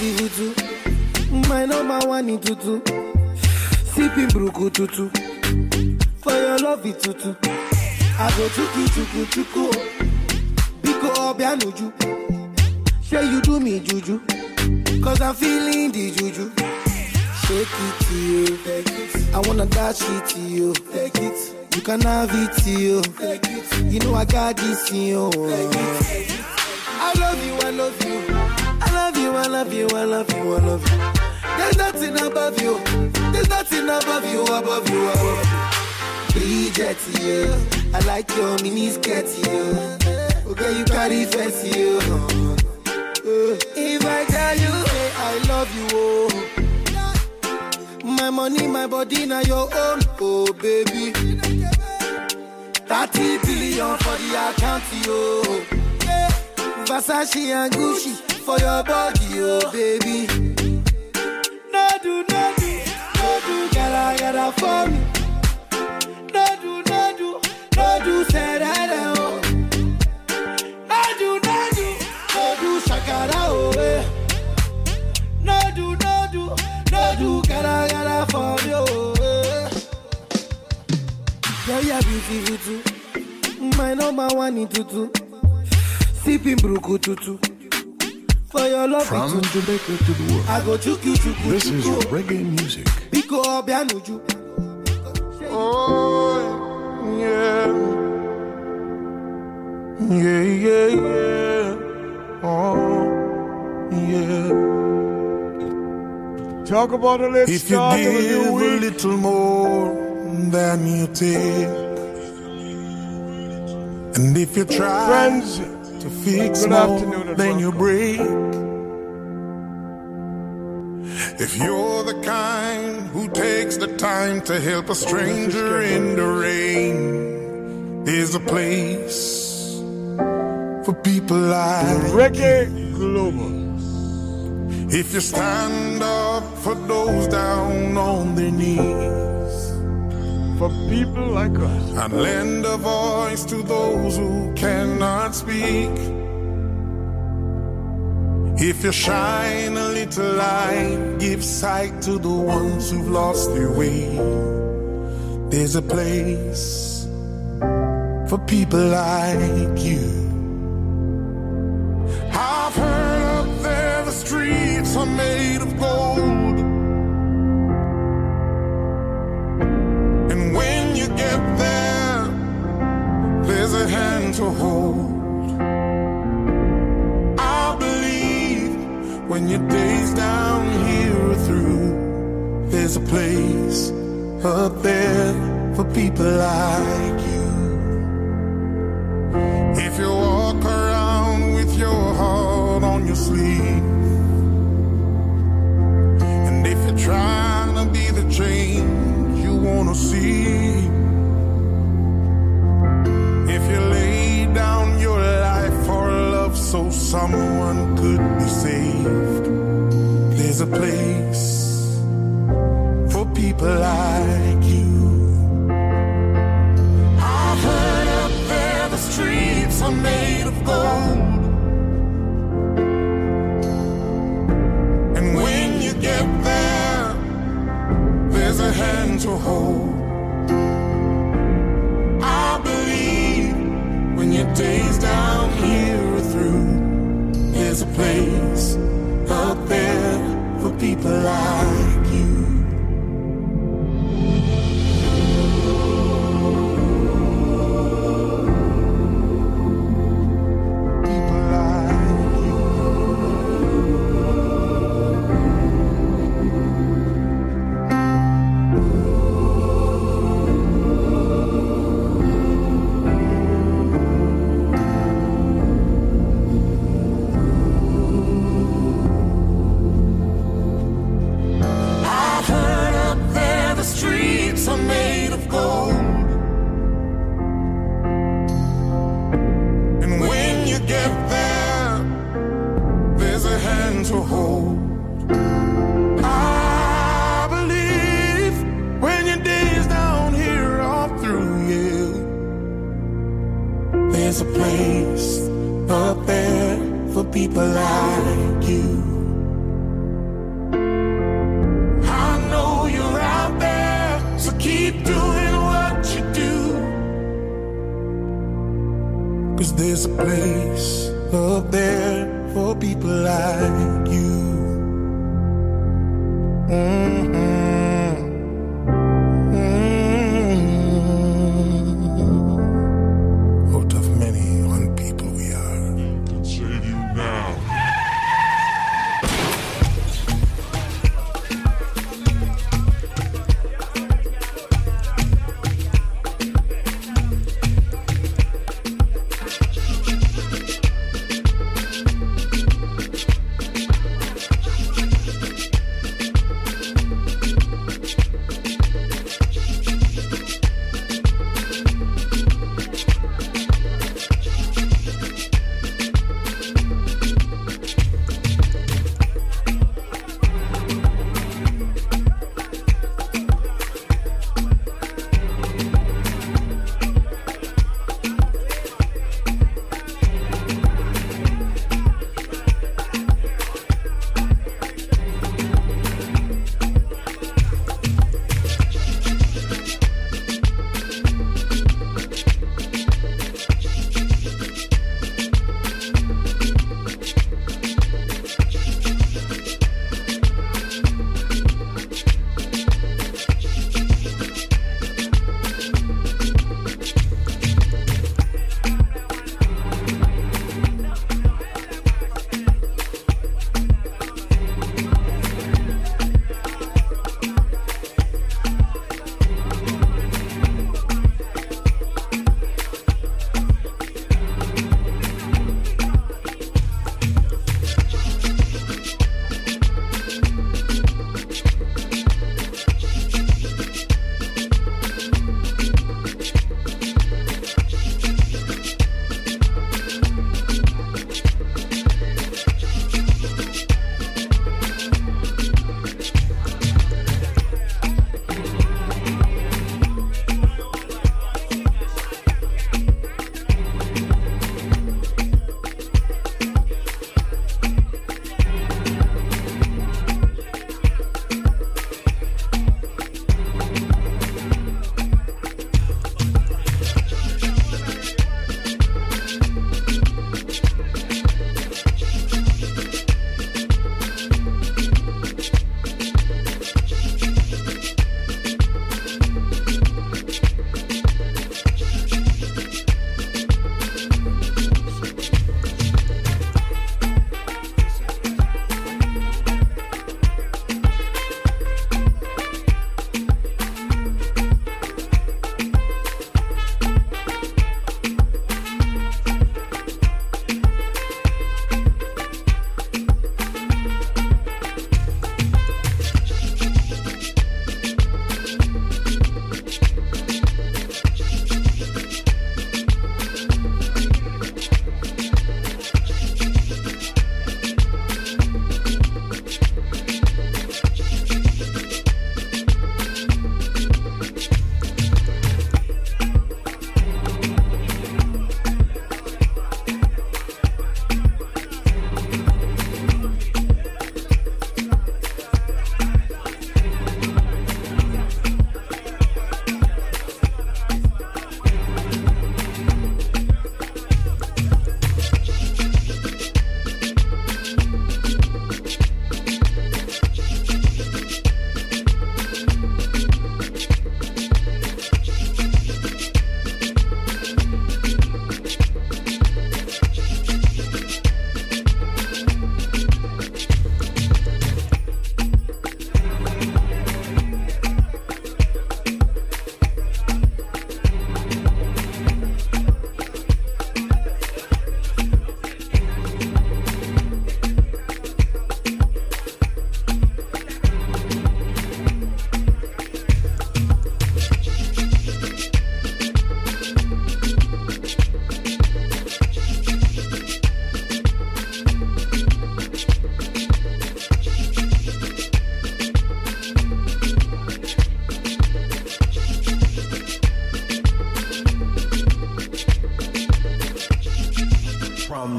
Too. My number one in tutu. Sipping bruku tutu. For your love it tutu. I go chuku chuku chuku. Biko obianuju. Say you do me juju. Cause I'm feeling the juju. Shake it to you. I wanna dash it to you. Take it. You can have it to you. Take it. You know I got this in you. You, I love you. I love you, I love you, I love you, I love you. There's nothing above you. There's nothing above you, above you, above you. Bridget, you. I like your mini skirt, you. Okay, you carry fancy, you. If I tell you, say I love you, oh. My money, my body, now your own, oh baby. 30 billion for the account, yo. Yeah. Versace and Gucci for your body, oh baby. No do, no do, no do, gotta, gotta for me. No do, no do, no do, say that, oh. No do, no do, no do, shakara, oh, eh. No do, no do, no do, gotta, gotta for me, oh, eh. Yeah, yeah, beautiful too. My number one in tutu. Sipping bruku tutu. For your love, From it tutu. Jamaica to the world, I go chuku chuku this is chuku. reggae music. Biko obianuju. Oh, yeah. Yeah, yeah, yeah. Oh, yeah. Talk about a little If you start a give new a little more than you take, and if you try Friends, to fix good more than you break, if you're the kind who takes the time to help a stranger in the rain, there's a place for people like Reggae Global. If you stand up for those down on their knees, for people like us, and lend a voice to those who cannot speak. If you shine a little light, give sight to the ones who've lost their way. There's a place for people like you. I've heard up there the streets are made of gold. You get there, there's a hand to hold. I believe when your days down here are through, there's a place up there for people like you. If you walk around with your heart on your sleeve, and if you're trying to be the change wanna see, if you lay down your life for love so someone could be saved, there's a place for people like hold. I believe when your days down here are through, there's a place up there for people like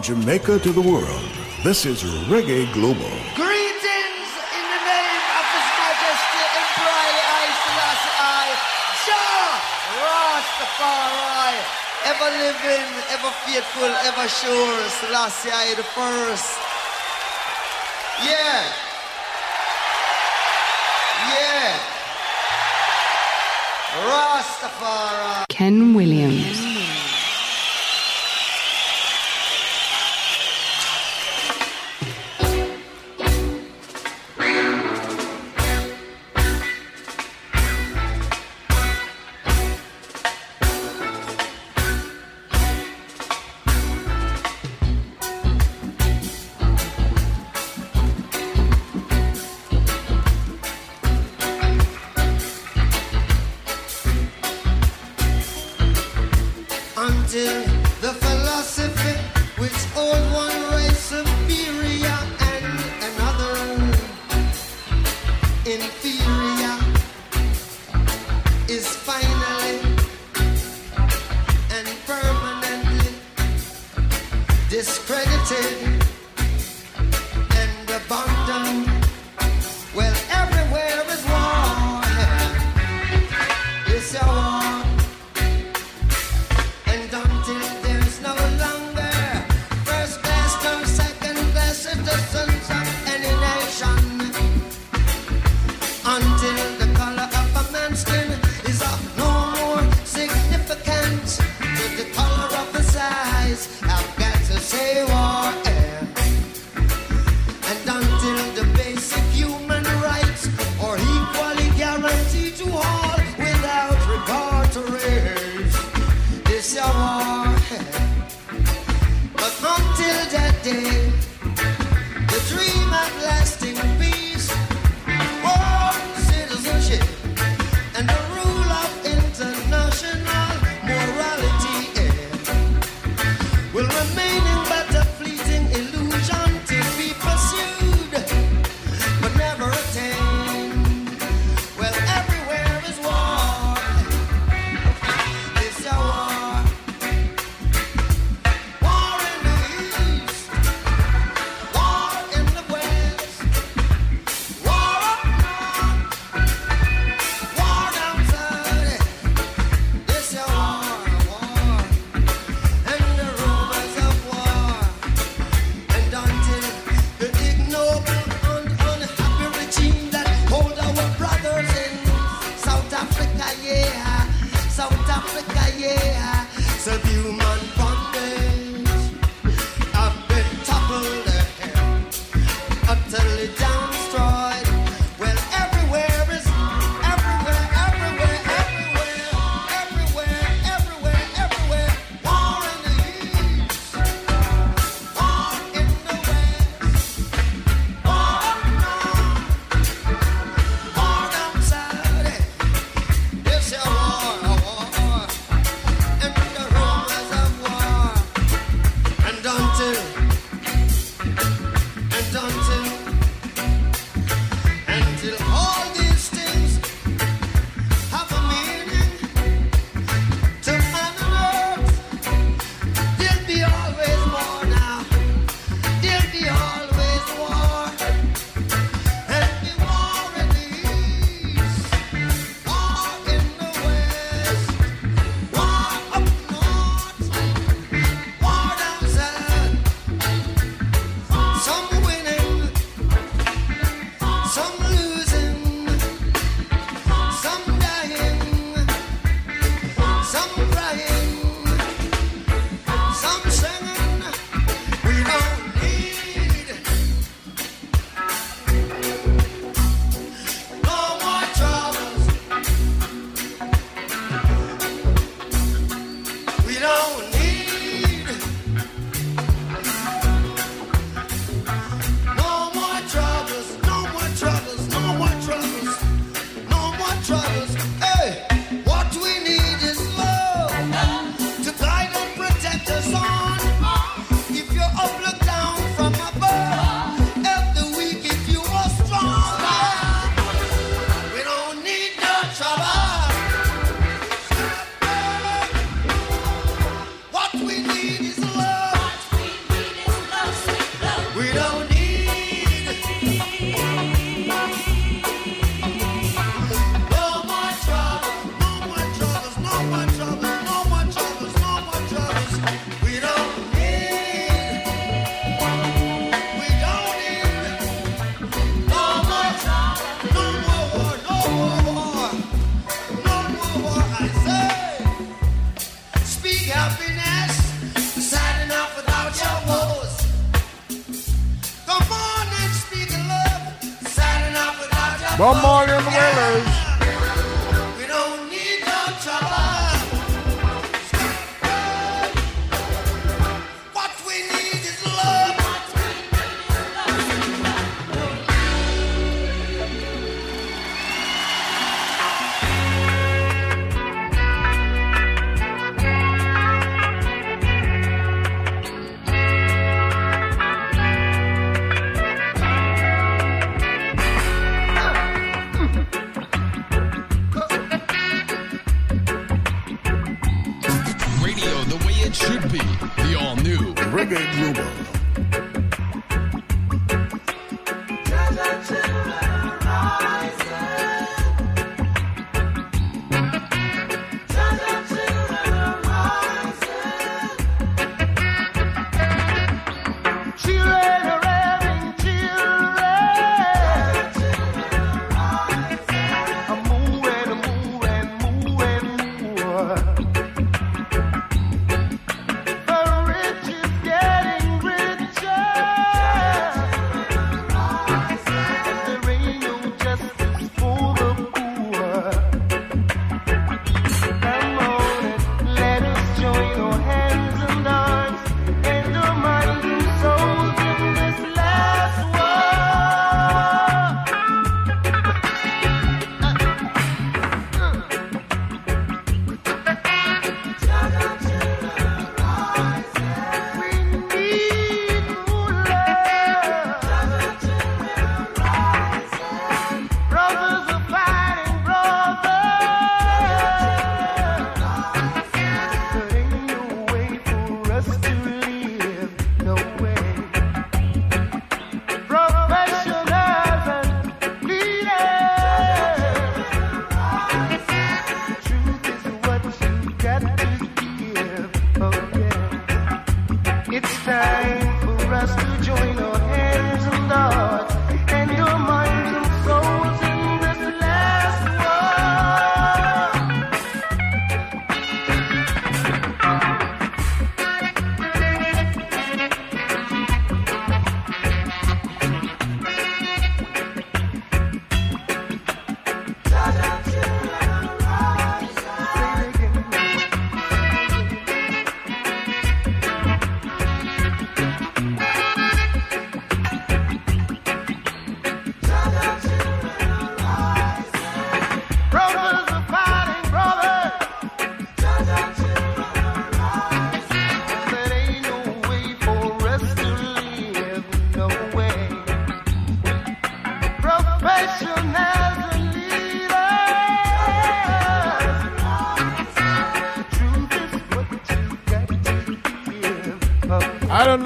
Jamaica to the world, this is Reggae Global. Greetings in the name of His Majesty Emperor I Selassie I. Rastafari, ever living, ever faithful, ever sure. Selassie I the first.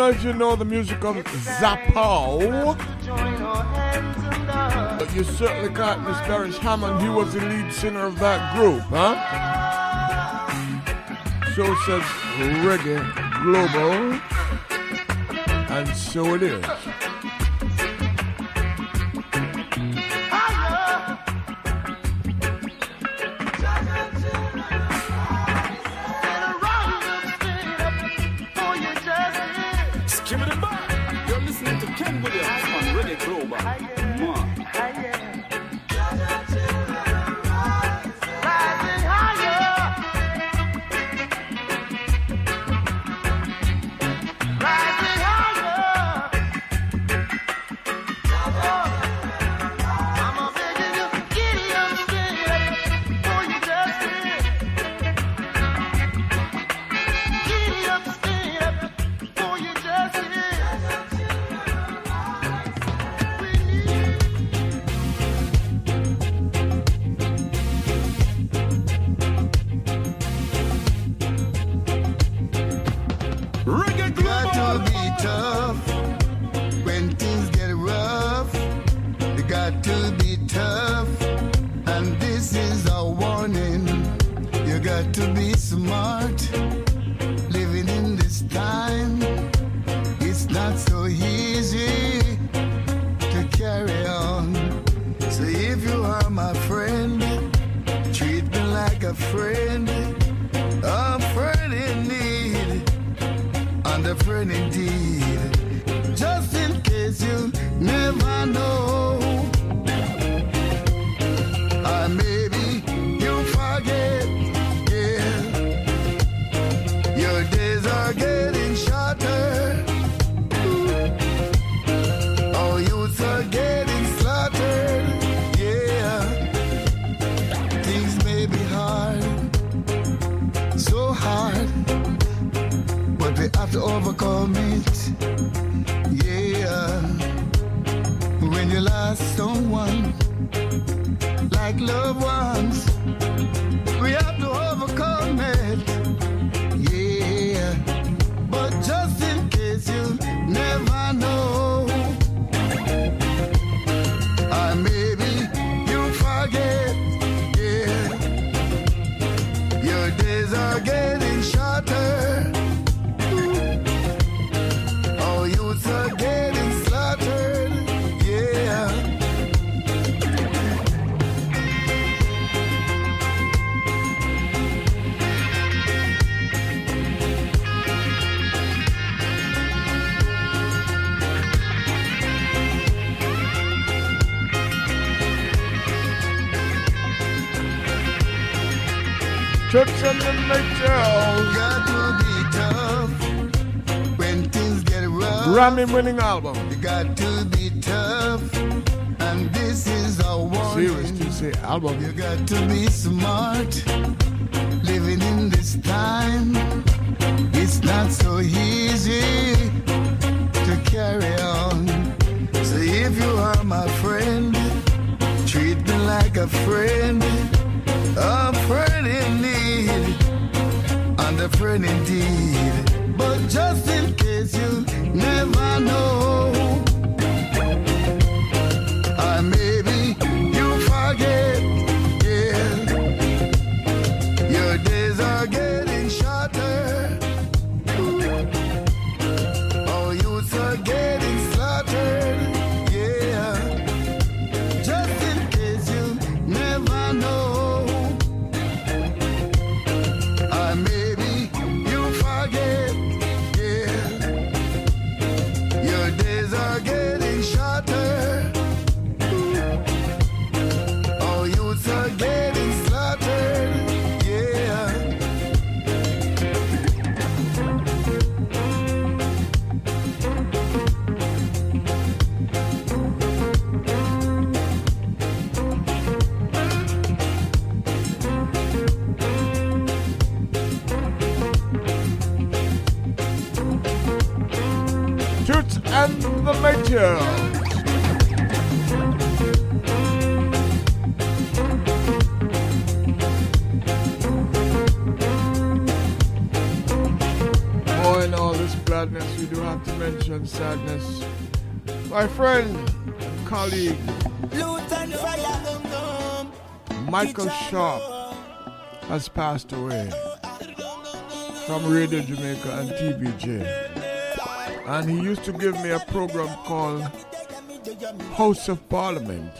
As you know the music of Zap Pow, but you certainly can't miss Hammond. He was the lead singer of that group, huh? So says Reggae Global, and so it is. Winning album. You got to be tough, and this is a warning. Serious to say album. You got to be smart. Living in this time, it's not so easy to carry on. So if you are my friend, treat me like a friend, a friend in need, and a friend indeed. But just in case you never know, Michael Sharp has passed away from Radio Jamaica and TVJ. And he used to give me a program called House of Parliament.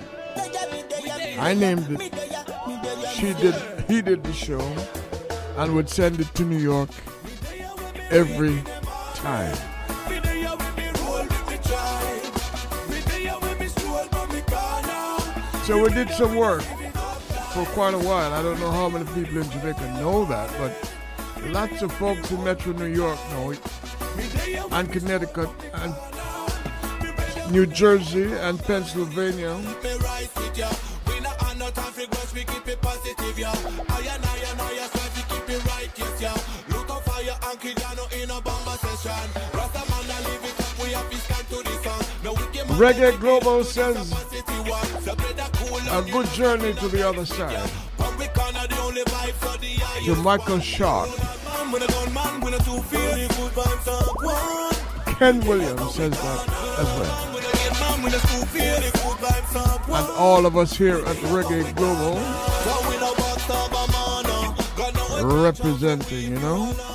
I named it. She did. He did the show, and would send it to New York every time. So we did some work for quite a while. I don't know how many people in Jamaica know that, but lots of folks in Metro New York know it, and Connecticut, and New Jersey, and Pennsylvania. Reggae Global says a good journey to the other side. To Michael Sharp. Ken Williams says that as well. And all of us here at Reggae Global representing, you know.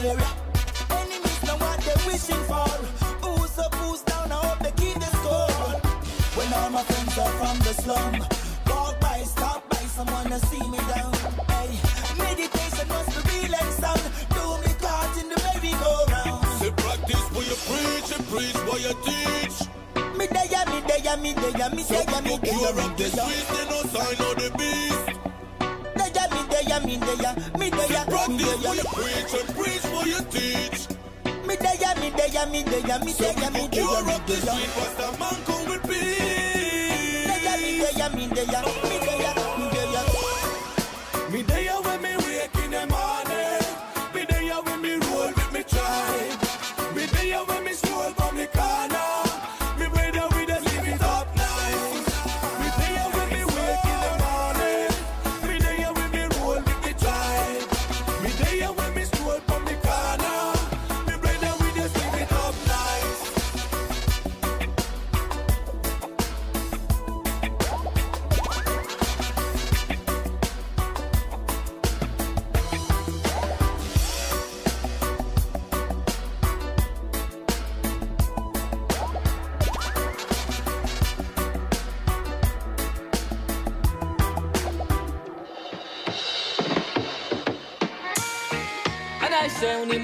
Enemies know what they're wishing for. Who's up, who's down? I hope they keep the score. When all my friends are from the slum, walk by, stop by, someone to see me down. Hey, meditation must be real sound. Do me caught in the merry-go-round. Say practice what you preach and preach what you teach. Me day, me day, me day, me say, me day, Pure me up the day. streets, they no sign of the beast. Me day, me day, me day, me Practice what day. you preach and preach what you teach. Me day, me day, me day, me say, me Pure me up the street, but the man come with peace. Me day, me day, me day, me day,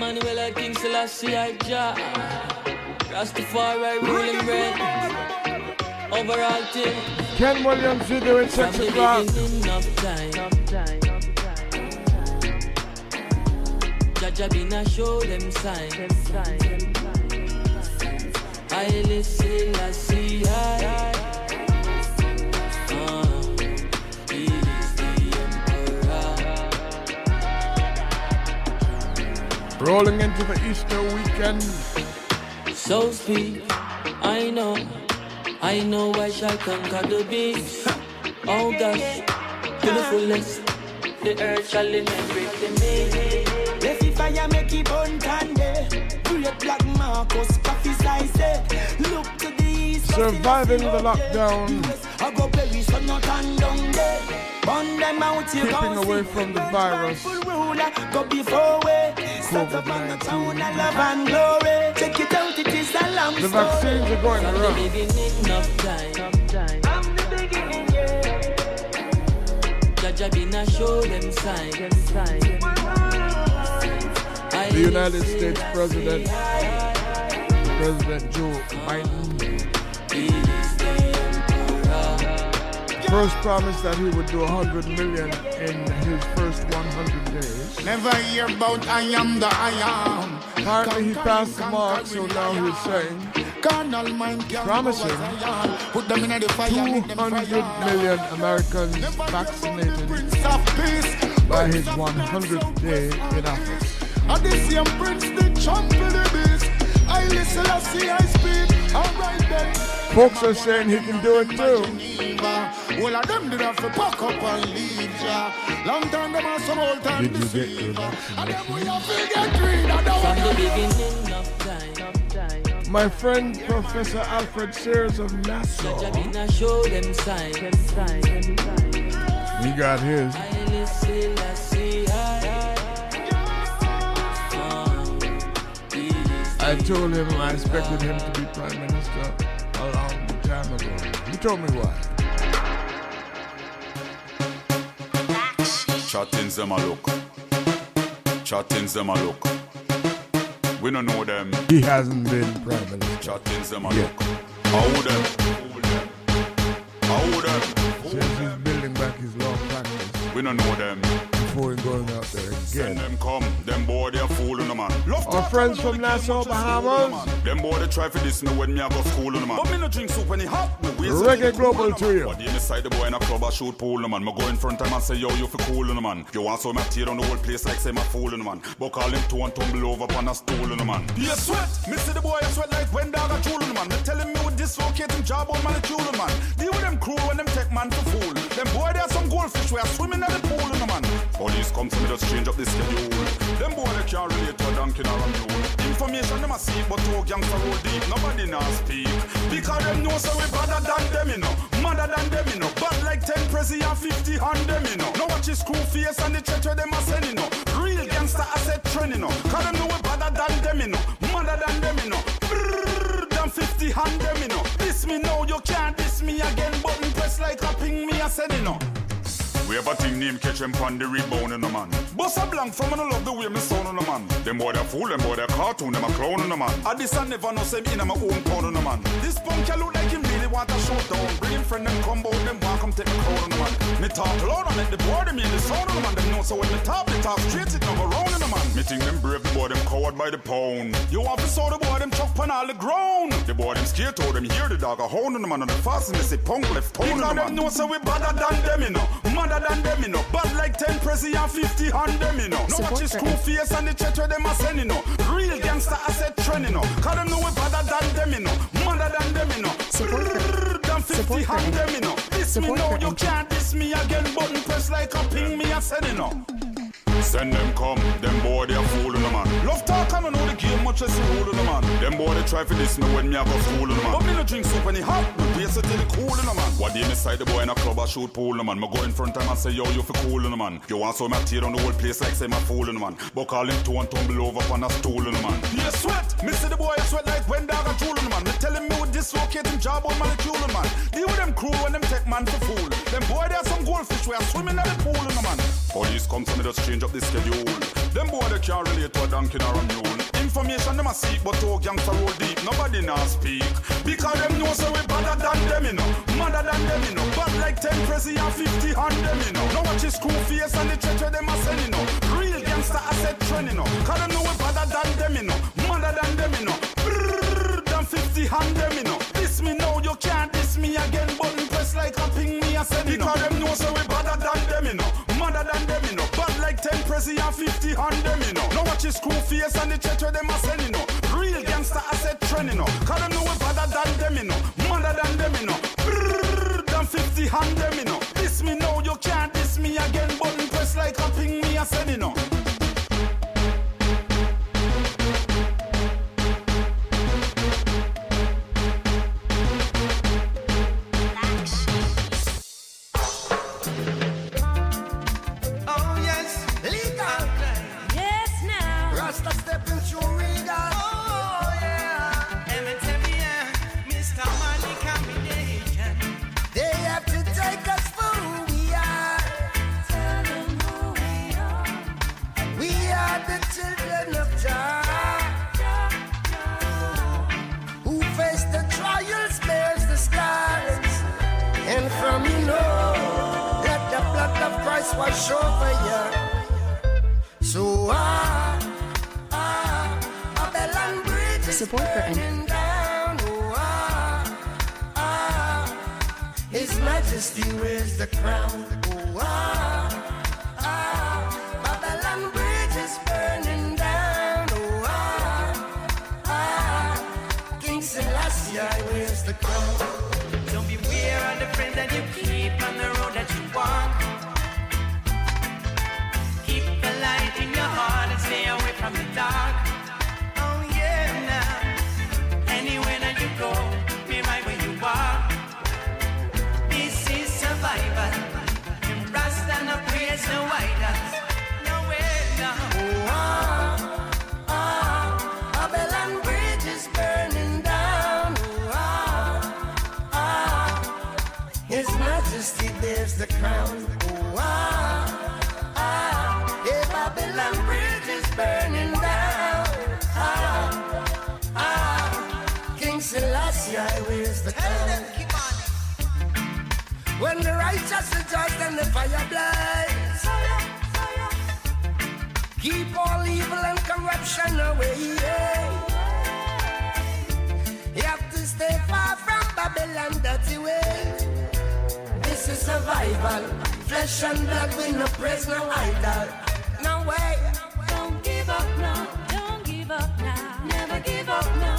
say only Manuel I King Selassie I Jah Rastafari ruling reign Overall thing Ken Williams, you do it From six the o'clock. beginning of time. Jaja been a show them signs. I listen, I see, I Rolling into the Easter weekend. So speak, I know, I know I shall conquer the beast. Oh gosh, to the fullest, the earth shall inherit the me. It fire make it burn candy. Great black Marcus, coffee size it. Look to the east. Surviving the lockdown, I go bury some not down there. Burn them out, you keeping away from the virus. Go before way. Start up on the town of love and glory. Check it out, it is a long The vaccines are going From the around. beginning of time, From the beginning, yeah. Jaja been a show them The United States President, President Joe Biden, first promised that he would do 100 million in his first 100 days. Never hear about I am the I am. Apparently he passed the mark, so now he's saying Carnal mind can Promising go as I am. Put the fire, make them 200 Americans vaccinated Prince of peace. by his 100th day in office. And the same prince, the champ of the beast. I listen, I see, I speak. Alright then. Folks are saying he can do it too. Geneva. All of them did have to pack up and leave ya. Long time them are some old time Did you get your. And them we have to get rid of the From the one. beginning of My friend Professor Alfred Sears of Nassau, been show them signs. he got his. I listen, I see, I- he is I told him I expected him to be prime minister Told me why. Chattings them a look. Chattings them a look. We don't know them. He hasn't been prime minister. Chattings them a Yeah. look. How them? How them? Since he's building back his law practice We don't know them. Before he going out there Send them come. Them boy they a fool on the man. Love Our talk, friends I from know they Nassau, can't just fool on the Bahamas. man. Them boy they try for this me when me a go school on the man. But me no drink soup when it hot. Me waist Reggae it cool Global on the to man. you. But the inside the boy in a club a shoot pool on the man. Me go in front of him and say yo you fi cool on the man. You want so me tear down the whole place like say me fool on the man. But call him two and tumble over upon a stool on the man. He a sweat. Me see the boy a sweat like when dog a tool on the man. Me tell him me would dislocate him job on molecule on the man. Deal with them crew when them take man to fool. Them boy there some goldfish we are swimming in the pool the man. Police come to me just change up the schedule. Them boy they can't relate to a donkey or a mule. Information them a see, but two gangster roll deep. Nobody now speak. Because them know so we better than them, you know. Madder than them, you know. But like 10 prezi and 50 on them, you know. Now watch his screw face and the church where them a send, you know. Real gangster asset trend, you know. Cause them know we better than them, you know. Madder than them, you know. Brrr, than 50 on them, you know. This me know you can't diss me again. Button press like a ping me a send, you know. We have a thing named catch him pon the rebound in the man. Bust a blank from and I love the way me sound on the man. Them boy they fool, them boy they cartoon, them a clown on the man. I this I never know say me in my own pound on the man. This punk look like him really want a showdown. Bring him friend them come out, them want come take me crown on the man. Me talk loud and let the boy them hear the sound on the man. Them know so when me talk, they talk straight it never round in the man. Me think them brave, the boy them coward by the pound. You want to saw the boy them chuck pan all the ground. The boy them scared to them hear the dog a hound on the man and the fast and they say punk left town on the man. them know so we better than them, you know. Madder than them, you know. Bad like 10 prezi and 50 on them, you know. No watch his screw face and the chat where them a send, you know. Real gangster asset trend, you know. Cause them know we better than them, you know. Madder than them, you know. Brrr, than 50 on them, you know. This me know you can't diss me again. Button press like a ping me a send, you know. Send them come, them boy they a fool on the man. Love talk and I know the game much as rule on the man. Them boy they try for this me when me a go on the man. But me no drink soup any hot, me race it till it cool on the man. What day me side the boy in a club I shoot pool on the man. Me go in front time and say yo you for cool on the man. You want so me tear on the whole place like say my fool on the man. But call him two and tumble over on a stool on the man. A sweat, me see the boy a sweat like when dog a on the man. Me tell him me would dislocate him job on molecule on the man. Deal with them crew when them take man for fool. Them boy there some goldfish we are swimming in the pool on the man. Police come to me just change up the schedule. Them boy they can't relate to a donkey or a mule. Information them a seek, but two gangster roll deep. Nobody now speak. Because them know so we better than them, you know. Madder than them, you know. Bad like 10 prezi and 50 on them, you know. Now watch his screw face and the where them a send, you know. Real gangster asset trend, you know. Cause them know we better than them, you know. Madder than them, you know. Brrr, than 50 on them, you know. This me know you can't diss me again. Button send, know. Because them know so we better than them, you know. Madder than them, you know. Bad like 10 prezi and 50 on them, you know. Now watch his screw face and the church where them a send, you know. Real gangster asset trend, you know. Cause them know we better than them, you know. Madder than them, you know. Brrr, than 50 on them, you know. This me know you can't diss me again. Button press like a ping me a send, you know. Support for ah, His Majesty wears the crown. Oh, ah, ah, Babylon Bridge is burning down. Oh, ah, ah, King Selassie wears the crown. Crown. Oh, ah, ah, hey, Babylon Bridge is burning down. Ah, ah, King Selassie wears the crown. When the righteous judged and the fire blaze. Keep all evil and corruption away. You have to stay far from Babylon dirty way. Survival. Flesh and blood, we no praise no idol. No way. Don't give up now. Don't give up now. Never give up now.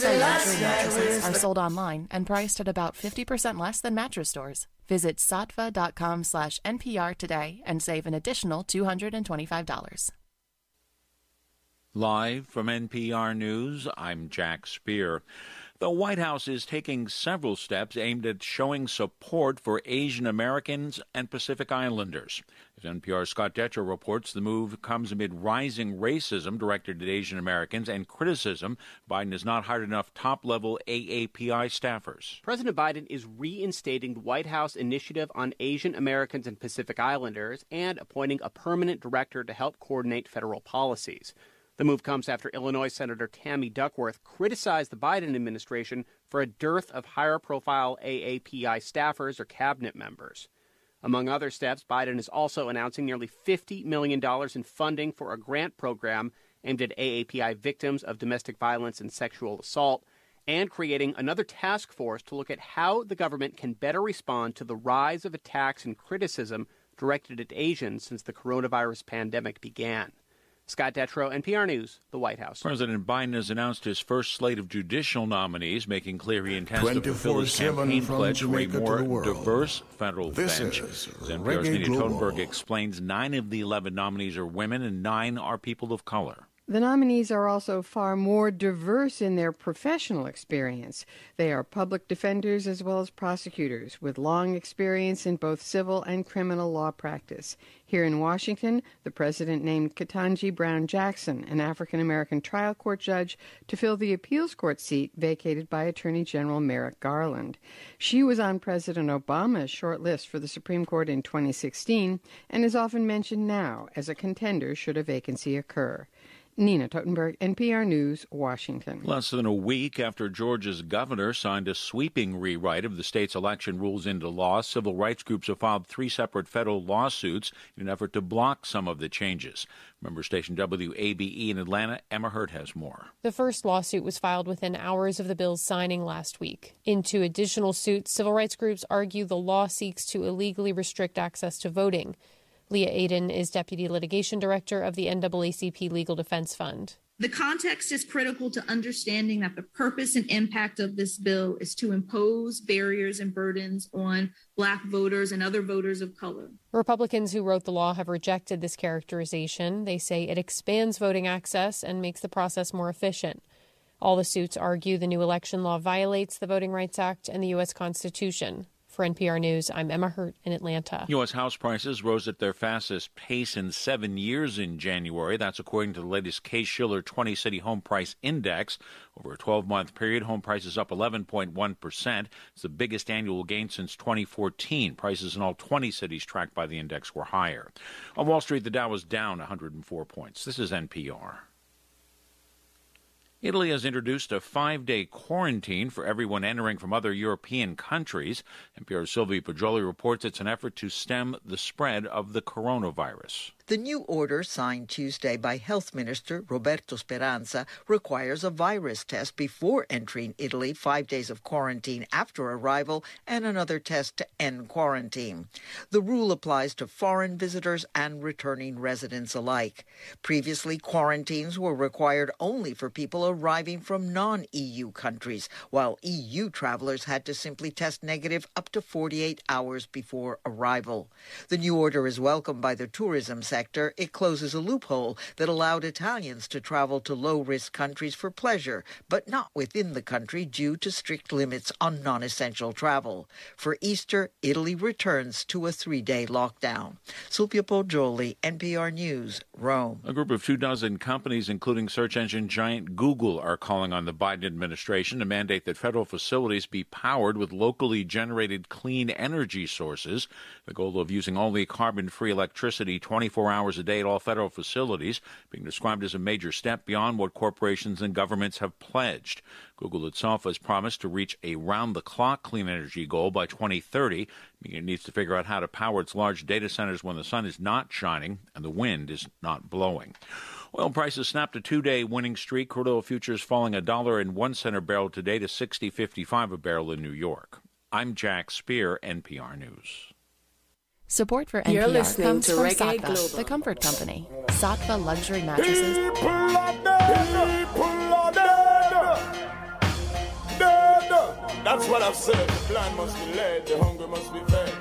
Saatva luxury mattresses are sold online and priced at about 50% less than mattress stores. Visit saatva.com slash NPR today and save an additional $225. Live from NPR News, I'm Jack Speer. The White House is taking several steps aimed at showing support for Asian Americans and Pacific Islanders. As NPR's Scott Detrow reports, the move comes amid rising racism directed at Asian Americans and criticism Biden has not hired enough top level AAPI staffers. President Biden is reinstating the White House initiative on Asian Americans and Pacific Islanders and appointing a permanent director to help coordinate federal policies. The move comes after Illinois Senator Tammy Duckworth criticized the Biden administration for a dearth of higher profile AAPI staffers or cabinet members. Among other steps, Biden is also announcing nearly $50 million in funding for a grant program aimed at AAPI victims of domestic violence and sexual assault, and creating another task force to look at how the government can better respond to the rise of attacks and criticism directed at Asians since the coronavirus pandemic began. Scott Detrow, NPR News, the White House. President Biden has announced his first slate of judicial nominees, making clear he intends to fulfill his campaign pledge for a more diverse federal This bench. is As NPR's Reggae Nina Totenberg explains, nine of the 11 nominees are women and nine are people of color. The nominees are also far more diverse in their professional experience. They are public defenders as well as prosecutors with long experience in both civil and criminal law practice. Here in Washington, the president named Ketanji Brown Jackson, an African American trial court judge, to fill the appeals court seat vacated by Attorney General Merrick Garland. She was on President Obama's short list for the Supreme Court in 2016 and is often mentioned now as a contender should a vacancy occur. Nina Totenberg, NPR News, Washington. Less than a week after Georgia's governor signed a sweeping rewrite of the state's election rules into law, civil rights groups have filed three separate federal lawsuits in an effort to block some of the changes. Member station WABE in Atlanta, Emma Hurt has more. The first lawsuit was filed within hours of the bill's signing last week. In two additional suits, civil rights groups argue the law seeks to illegally restrict access to voting. Leah Aden is Deputy Litigation Director of the NAACP Legal Defense Fund. The context is critical to understanding that the purpose and impact of this bill is to impose barriers and burdens on Black voters and other voters of color. Republicans who wrote the law have rejected this characterization. They say it expands voting access and makes the process more efficient. All the suits argue the new election law violates the Voting Rights Act and the U.S. Constitution. For NPR News, I'm Emma Hurt in Atlanta. U.S. house prices rose at their fastest pace in seven years in January. That's according to the latest Case Shiller 20 City Home Price Index. Over a 12 month period, home prices up 11.1%. It's the biggest annual gain since 2014. Prices in all 20 cities tracked by the index were higher. On Wall Street, the Dow was down 104 points. This is NPR. Italy has introduced a five day quarantine for everyone entering from other European countries. NPR's Sylvia Poggioli reports it's an effort to stem the spread of the coronavirus. The new order, signed Tuesday by Health Minister Roberto Speranza, requires a virus test before entering Italy, five days of quarantine after arrival, and another test to end quarantine. The rule applies to foreign visitors and returning residents alike. Previously, quarantines were required only for people arriving from non EU countries, while EU travelers had to simply test negative up to 48 hours before arrival. The new order is welcomed by the tourism sector. It closes a loophole that allowed Italians to travel to low risk countries for pleasure, but not within the country due to strict limits on non essential travel. For Easter, Italy returns to a three day lockdown. Sylvia Poggioli, NPR News, Rome. A group of two dozen companies, including search engine giant Google, are calling on the Biden administration to mandate that federal facilities be powered with locally generated clean energy sources. The goal of using only carbon free electricity 24 hours a day at all federal facilities, being described as a major step beyond what corporations and governments have pledged. Google itself has promised to reach a round the clock clean energy goal by 2030, meaning it needs to figure out how to power its large data centers when the sun is not shining and the wind is not blowing. Oil prices snapped a two-day winning streak. Crude oil futures falling a dollar and one cent a barrel today to 60.55 a barrel in New York. I'm Jack Speer, NPR News. Support for You're NPR listening comes to from Reggae Saatva, Global. the comfort company. Saatva luxury mattresses. People are dead. Dead. That's what I've said. The blind must be led, the hungry must be fed.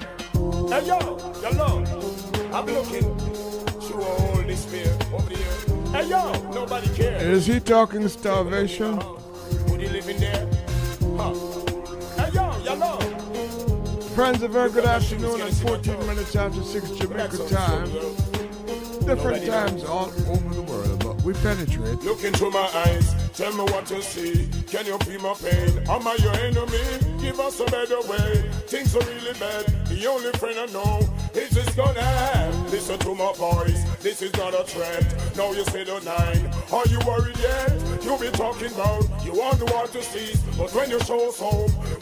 Hey yo, yo Lord, I'm looking through all this fear over here. Hey yo, nobody cares. Is he talking starvation? Would you live in there? Huh. Friends, a very good afternoon at 14 minutes after 6 Jamaica time. Different times all over the world, we penetrate. Look into my eyes, tell me what you see. Can you feel my pain? Am I your enemy? Give us a better way. Things are really bad. The only friend I know is this gonna have. Listen to my voice. This is not a threat. Now you say the nine. Are you worried yet? You be talking about you want the war to cease, but when you show us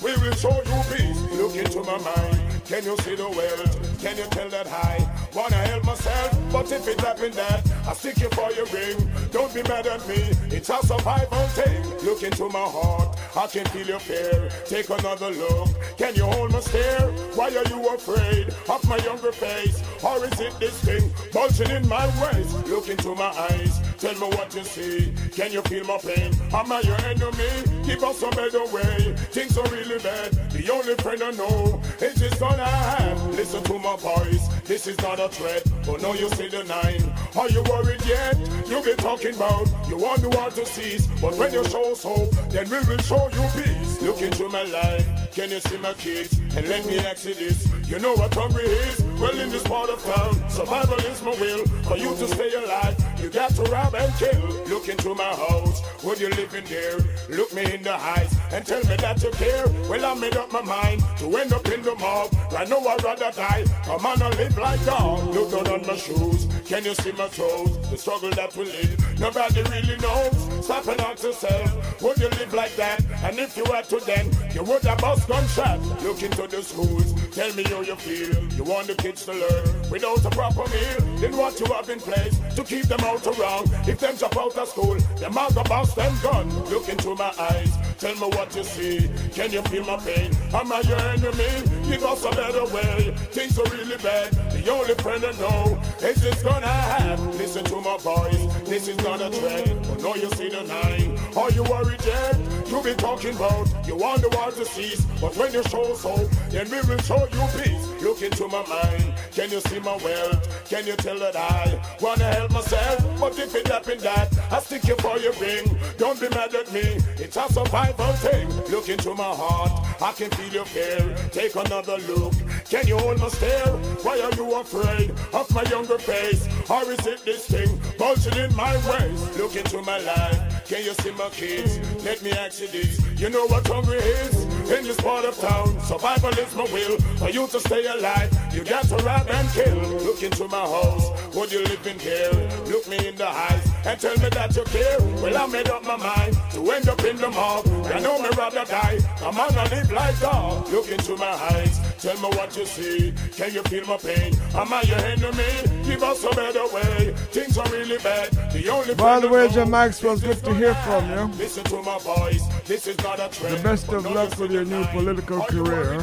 we will show you peace. Look into my mind. Can you see the wealth? Can you tell that I wanna help myself? But if it happen that I stick you for your ring, don't be mad at me. It's a survival thing. Look into my heart. I can feel your fear. Take another look. Can you hold my stare? Why are you afraid of my younger face? Or is it this thing bulging in my waist? Look into my eyes. Tell me what you see. Can you feel my pain? Am I your enemy? Keep us a better way. Things are really bad. Only friend I know is this gonna have. Listen to my voice. This is not a threat. But no, you see the nine. Are you worried yet? You be talking about you want the war to cease. But when you show hope, then we will show you peace. Look into my life. Can you see my kids? And let me ask you this. You know what hungry is? Well, in this part of town, survival is my will. For you to stay alive, you got to rob and kill. Look into my house. Would you live in there? Look me in the eyes and tell me that you care. Well, I made up my mind to end up in the mob. I know I'd rather die. Come on and live like dog. Look down on my shoes. Can you see my toes? The struggle that we live, nobody really knows. Stop and ask yourself, would you live like that? And if you were to then, you would have bust gunshot. Look into the schools. Tell me how you feel. You want the kids to learn without a proper meal. Then what you have in place to keep them out around. If them drop out of school, them the bust them gun. Look into my eyes. Tell me what you see. Can you feel my pain? Am I your enemy? Give us a better way. Things are really bad. The only friend I know is this gonna happen. Listen to my voice. This is not a trend. But now you see the nine. Are you worried yet? You be talking about you want the war to cease. But when you show hope, then we will show you peace. Look into my mind. Can you see my wealth? Can you tell that I wanna help myself? But if it happen that I stick you for your ring, don't be mad at me. It's a survival thing. Look into my heart. I can feel your fear. Take another look. Can you hold my stare? Why are you afraid of my younger face? Or is it this thing bulging in my waist? Look into my life. Can you see my kids? Let me ask you this. You know what hungry is? In this part of town, survival is my will. For you to stay alive, you got to rob and kill. Look into my house. Would you live in here? Look me in the eyes and tell me that you care. Well, I made up my mind to end up in the mob. I know me rather die. Come on and live like dog. Look into my eyes. Tell me what you see. Can you feel my pain? Am I your enemy? Give us a better way. Things are really bad. The only By the way, Jim Maxwell, good to hear from you. Listen to my voice. This is not a trend. The best of luck with your new political career.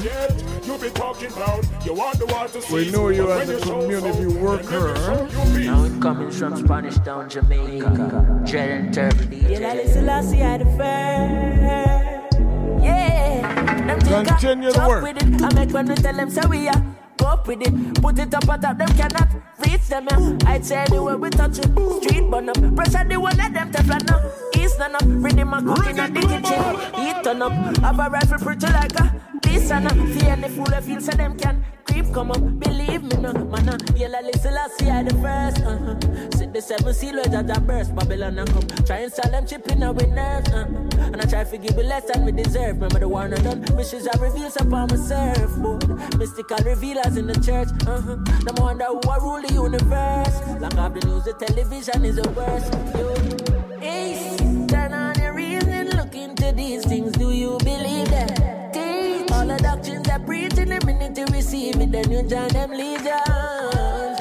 You be talking about you want the war to We cease, know you as a community worker. Now it coming from Spanish Town, Jamaica. Dread and Turvy You know, this I the. Yeah. Them think I Continue the work. with it. I make when we tell them so we are. Up with it. Put it up on top, them cannot reach them. Yeah. I'd say anywhere we touch it. Street burn up. Pressure the one let them teflon up. East none up. Ready my cooking and the kitchen. Heat turn up. Have a rifle pretty like a this and a. Fear any fool that feel so them can creep come up. Believe me no, man. Uh, yellow listen, I see I the first. Uh-huh. The seven seal where that burst. Babylon and come. Try and sell them chip in our nerves. Uh. And I try to give you less than we deserve. Remember the one I done. Missions I reveals upon my surfboard. Mystical revealers in the church. Uh-huh. Them wonder who I rule the universe. Long have the news, the television is the worst. Ace, turn on your reason. Look into these things. Do you believe that? Teach all the doctrines that preach in the minute to receive it. Then you join them legions.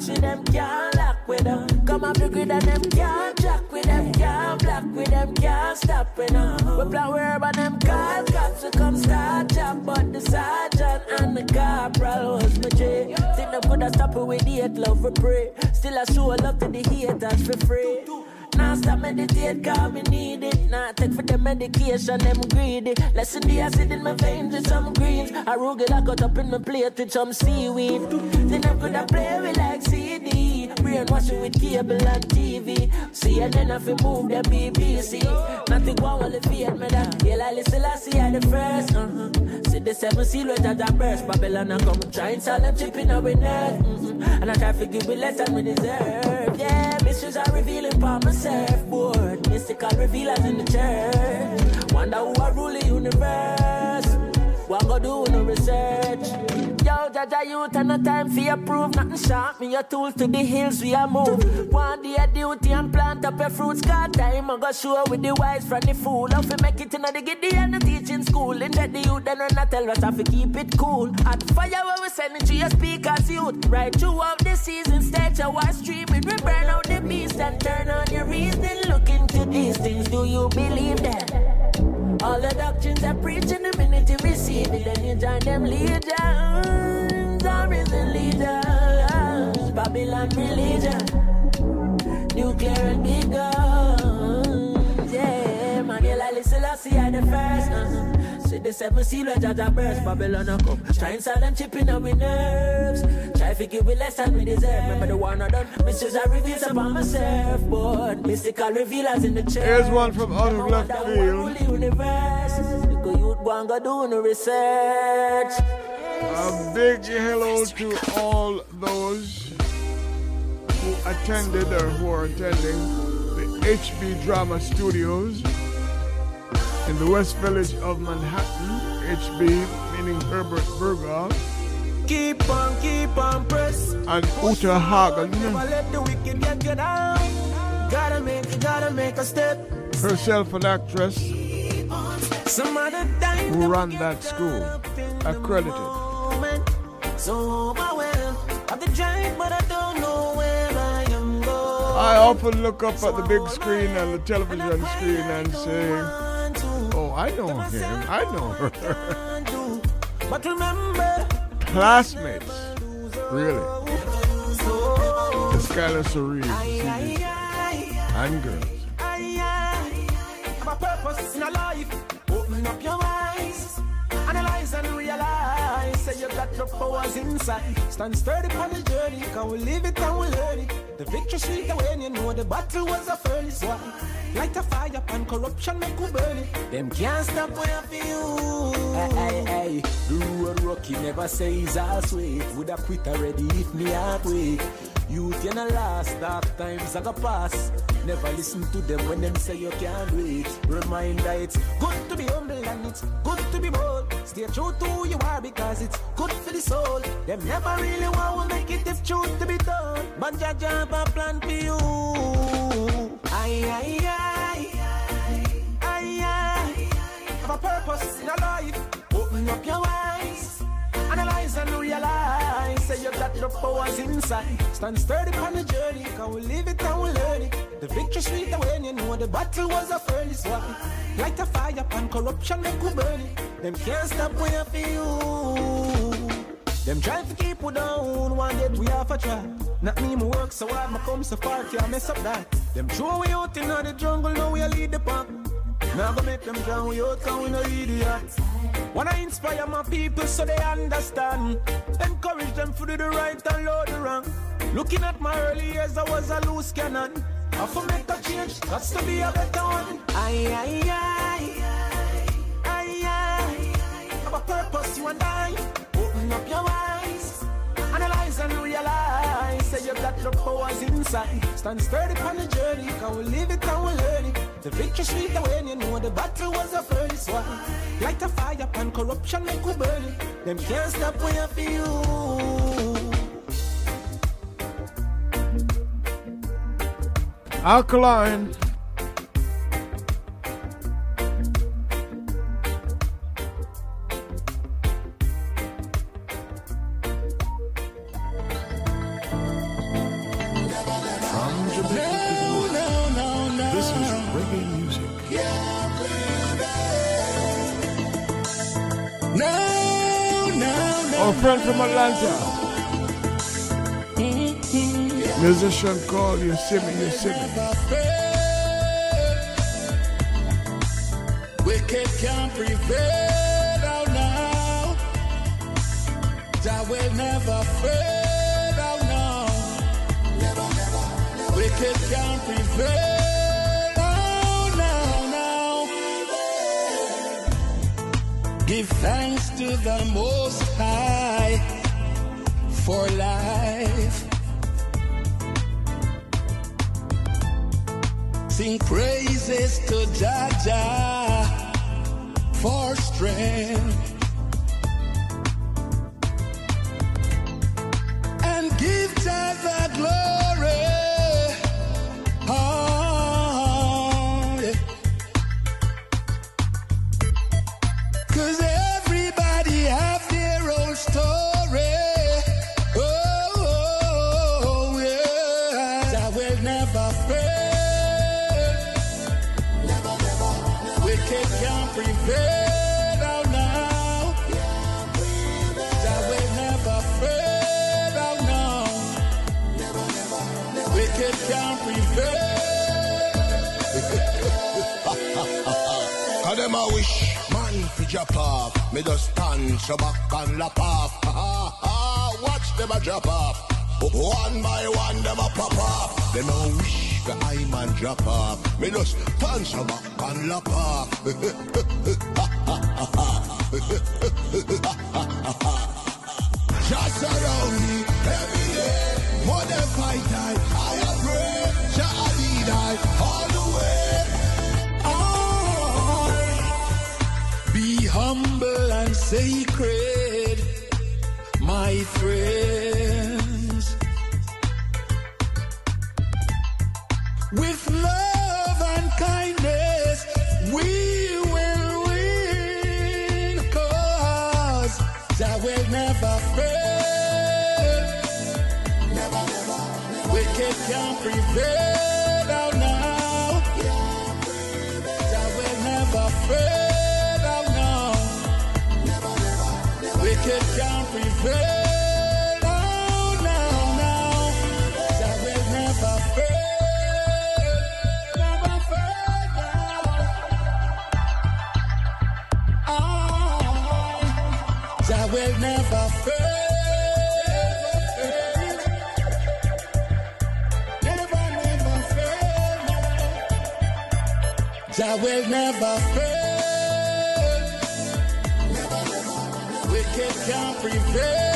With them, can't lock with them. come off the grid and them can't jack with them, can't black with them, can't stop with them. We plan where but them call cops to come start chop, but the sergeant and the corporal was my J. Think them coulda stop it with hate, love we pray. Still I show love to the haters for free. Now stop meditate, cause me need it. Now take for the medication, them greedy. Listen the acid in my veins with some greens. I I cut up in my plate with some seaweed. Then I'm gonna play with like CD. Brainwashing with cable and TV. See, and then I fi move the BBC. Nothing wrong with the fear me that. Yeah, I listen, I see the first. Uh-huh. See the seven seal with that burst. Babylon, I come try and sell them chipping away nerve. Mm-hmm. And I try to give me less than we deserve. Yeah, mysteries are revealing upon my surfboard. Mystical revealers in the church. Wonder who I rule the universe. What go do no research? Yo, Jaja youth and no time for your proof. Nothing sharp. Me your tools to the hills we are move. One day duty and plant up your fruits. Got time I go show with the wise from the fool. How fi make it in the giddy and the teaching school. And that the youth then I tell us how to keep it cool. At fire where we send it to your speakers youth. Right throughout the season stage I was streaming. We burn out the beast and turn on your reason. Look into these things. Do you believe that? All the doctrines are preaching the minute you receive it, then you join them legions, our risen leaders, Babylon religion, nuclear and big guns. Yeah, man, you like listen, I see I the first. Uh-huh. See the seven seal where Jaja burst, Babylon a come. Try and sell them chipping on my nerves. Try to give me less than we deserve. Remember the one I done. Mysteries I reveal upon my surfboard. Mystical revealers in the church. Here's one from out of left field. Because youth go and go doing the research. A big hello to all those who attended or who are attending the HB Drama Studios in the West Village of Manhattan. HB meaning Herbert Berghof. Keep on, keep on, press. And Uta Hagen. Never let the wicked get you down. Gotta make, gotta make a step. Herself an actress Some other time who ran that school, accredited. So overwhelmed of the drive, but I don't know where I am going. I often look up at the big screen and the television screen and say, I know him. I know her. But remember, Classmates. Really. The Skylar Cerise. And girls. a purpose in a life. Open up your eyes, analyze and realize. Say you got the powers inside. Stand sturdy on the journey, can we live it and we learn it. The victory sweet when you know the battle was a furnace. Why? Light a fire and corruption make we burn it. Them can't stop where I feel. Hey, hey, hey. The road rocky never says I'll sweet. Would have quit already if me heart wait. Youth you no last, dark times I go pass. Never listen to them when them say you can't do it. Reminder it's good to be humble and it's good to be bold. Stay true to who you are because it's good for the soul. Them never really want to make it if truth to be told. But Jah have a plan for you. Aye, aye, aye. Aye, aye. Have a purpose in your life. Open up your eyes. Analyze and realize. Say you got the powers inside. Stand sturdy on the journey. Can we live it and we learn it? The victory sweet when you know the battle was a furnace. Light a fire upon corruption make we burn it. Them can't stop when you feel. Them try to keep we down, one day we have a try. Not me, me work so hard, me come so far, can't mess up that. Them throw we out in the jungle, now we lead the pack. Now go make them drown we out, cause we no idiots. Wanna inspire my people so they understand. Encourage them to do the right and load the wrong. Looking at my early years, I was a loose cannon. I for make a change, that's to be a better one. Aye, aye, aye. Ay, aye, aye. Have a purpose, you and I. Open up your eyes. Analyze and realize. Say you got the powers inside. Stand sturdy on the journey. Can we live it and we learn it? The victory sweet when you know the battle was a furnace. Why? Light a fire and corruption make we burn it. Them can't stop when you feel. Alkaline. Friend from Atlanta. Musician called see me. Wicked can't prevail oh now. That will never fail oh now. Wicked can't prevail Give thanks to the Most High for life. Sing praises to Jaja for strength. And give Jah Me just stand so back and lap off. Ha, ha. Watch them a drop off. One by one them a pop off. Them a wish the I man drop off. Me just stand so back and lap off. Just around me every day. More than fight I, Be humble and sacred, my friends. With love and kindness, we will never fail. Wicked can't prevail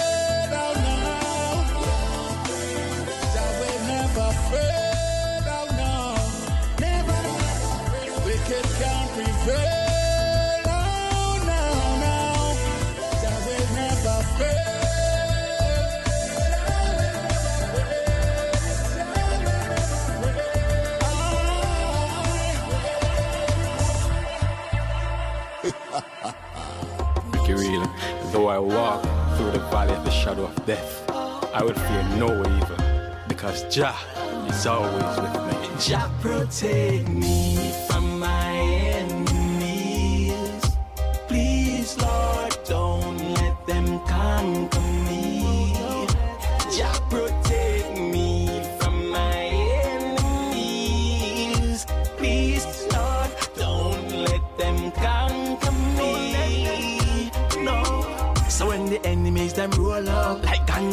Though I walk through the valley of the shadow of death, I will fear no evil, because Jah is always with me. Jah protect me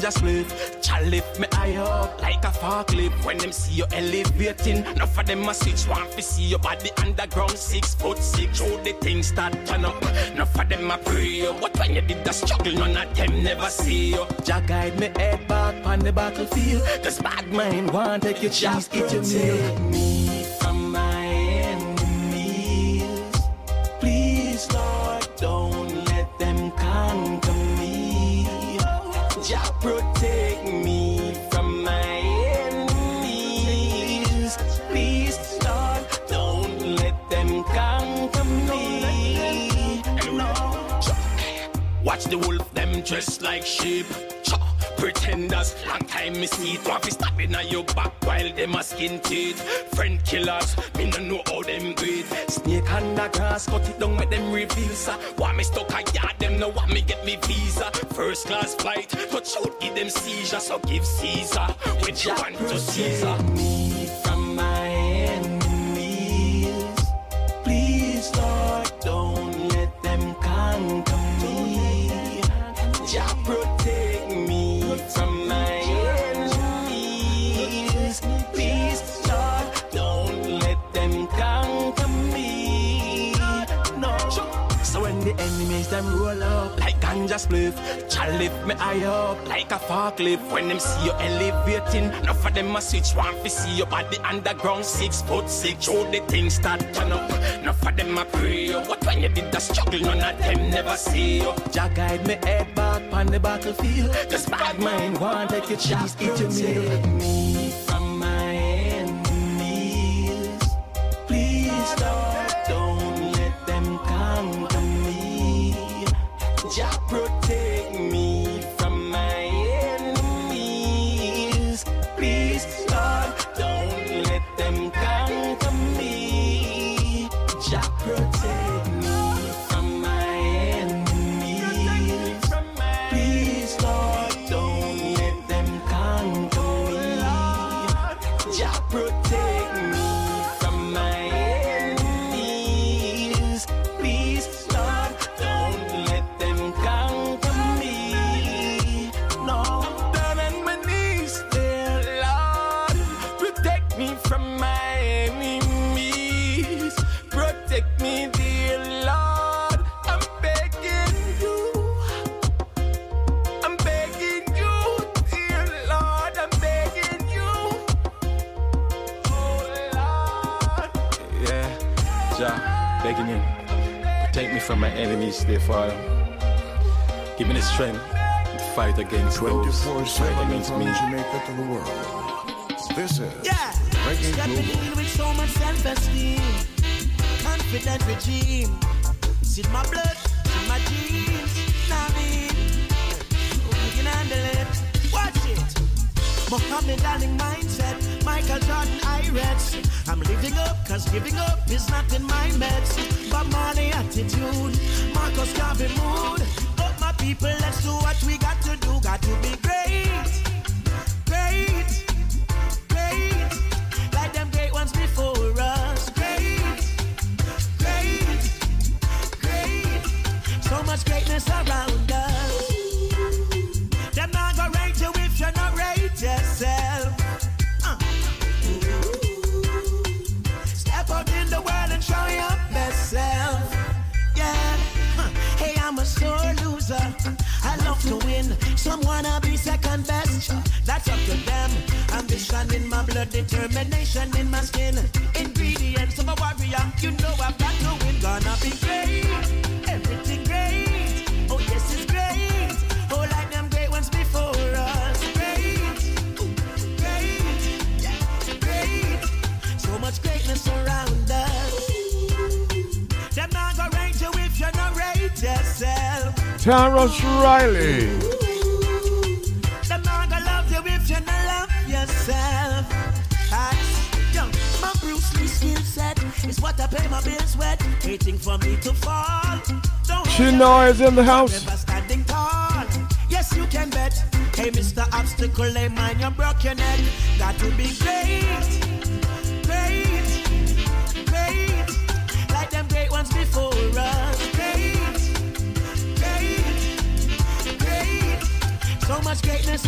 ganja spliff, Jah lift me high up like a forklift. When them see you elevating, enough of them a switch one to see your body underground six foot six. Show the things start turn up, enough of them a pray you. But when you did the struggle, none of them never see you. Jah guide me head back on the battlefield. Cause bad mind want take your cheese, eat your meal. Dressed like sheep. Pretenders, long time me see it. Want fi stab inna your back while them a skin teeth. Friend killers, me no know how them greed. Snake under grass, cut it down, make them reveal, sir. Want me stuck a yard, them no want me get me visa. First class flight, touch out, give them seizure. So give Caesar, which you want to Caesar. me from my enemies. Please, Lord, don't let them conquer me. Jah protect ganja spliff, Jah lift me eye up like a forklift. When them see you elevating, enough of them a switch one fi see you at the underground six foot six. Show the things start turn up, enough of them a pray you. But when you did the struggle, none of them never see you. Jah guide me head back on the battlefield. This bad mind want take your cheese, eat your meal. me from my enemies, dear Father. Give me the strength to fight against those fight against from me. Jamaica to the world. This is Yeah. Reggae Got me Global. dealing with so much self-esteem. Confident regime. It's in my blood, Muhammad Ali mindset. Michael Jordan Irex. I'm living up, cause giving up is not in my meds. But money attitude. Marcus Garvey mood. Up my people, let's do what we got to do. Got to be. Great. In the house. Yes, you can bet. Hey, Mr. Obstacle, broke your neck. Got to be great, great, great. Like them great ones before us. Great, great, great. So much greatness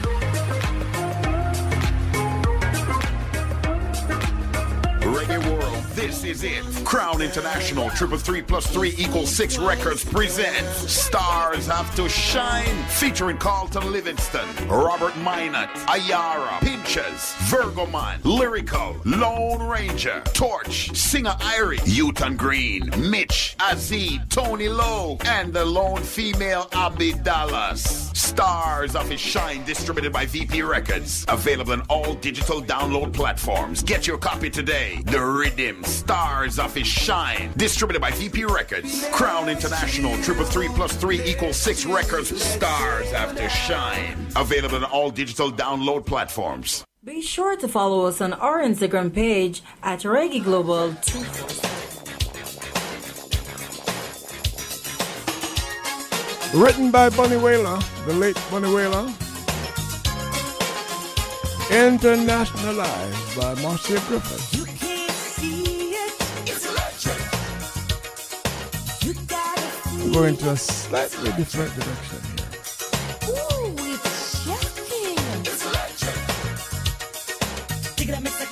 This is it. Crown International, Triple Three Plus Three equals Six Records presents Stars Have to Shine, featuring Carlton Livingston, Robert Minot, Ayara, Pinchers, Virgo Man, Lyrical, Lone Ranger, Torch, Singer Irie, Uton Green, Mitch, Azee, Tony Lowe, and the lone female Abby Dallas. Stars of His Shine, distributed by VP Records. Available on all digital download platforms. Get your copy today. The Rhythm Stars of His Shine, distributed by VP Records. Crown International, triple three plus three equals six records. Stars After Shine. Available on all digital download platforms. Be sure to follow us on our Instagram page at Reggae Global 247. Written by Bunny Wailer, the late Bunny Wailer. Internationalized by Marcia Griffith. We're going to a slightly different direction here. And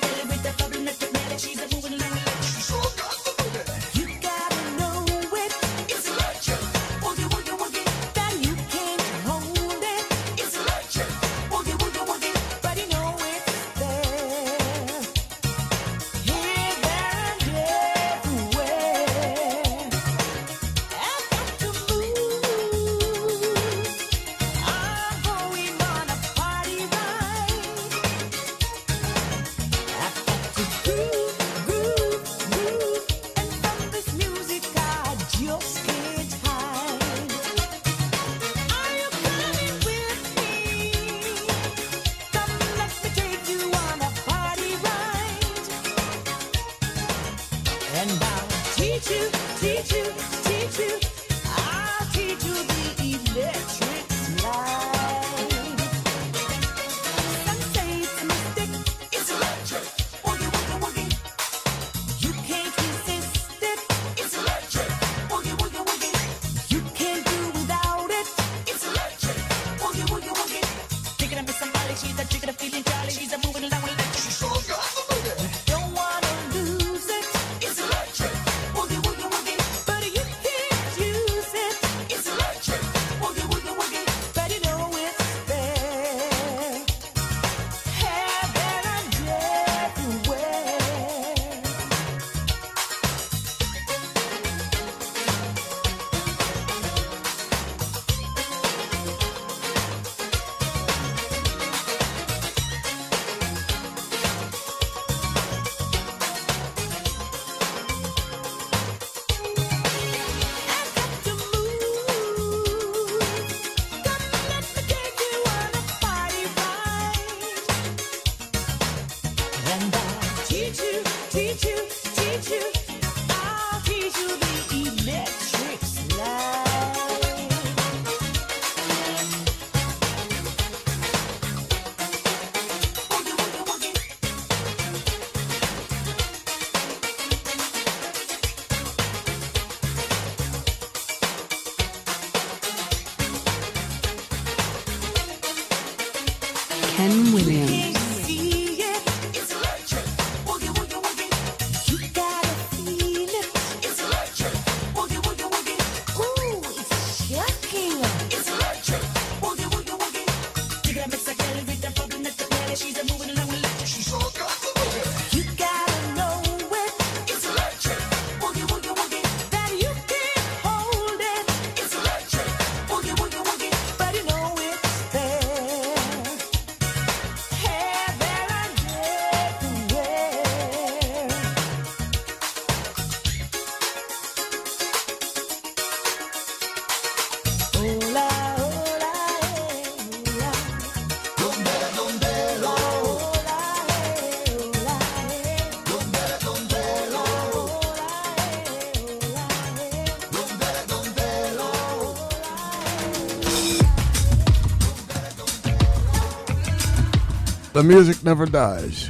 The music never dies.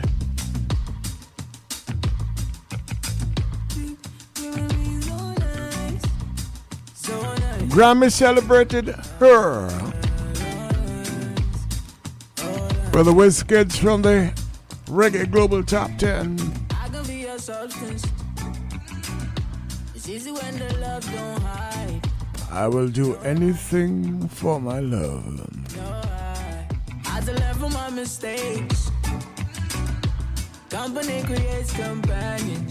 Grammy celebrated her for the Wizkids from the Reggae Global Top 10. I will do anything for my love mistakes. Company creates companions.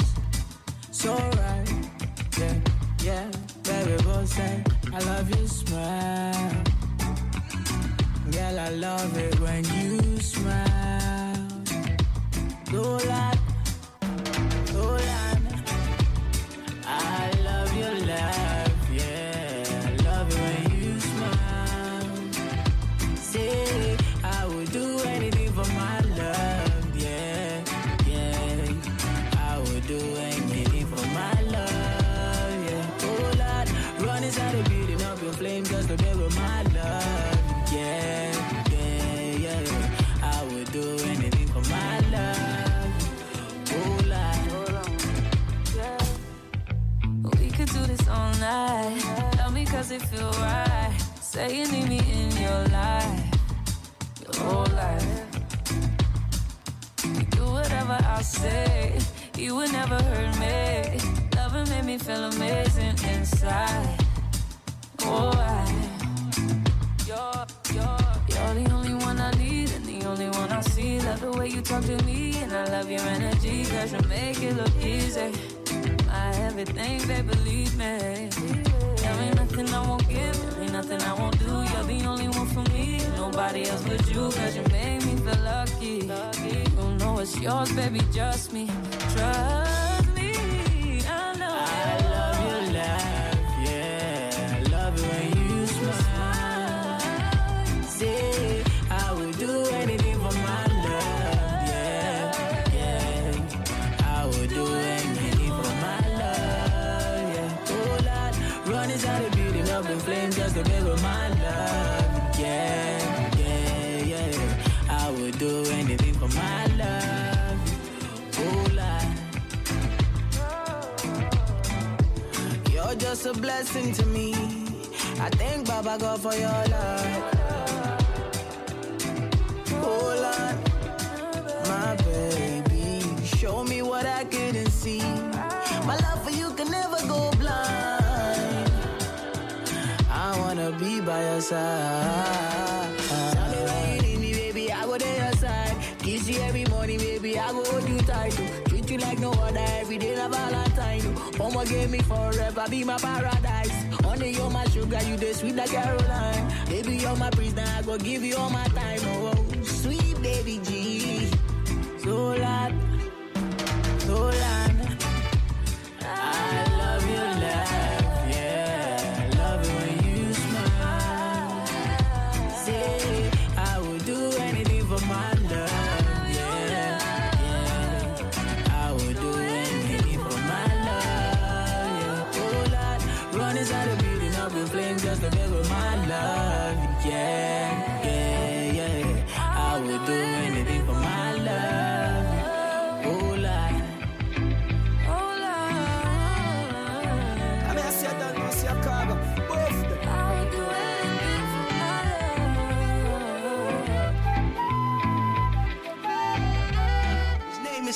sun inside of beating up in flames just to mess with my love. Yeah, yeah, yeah. I would do anything.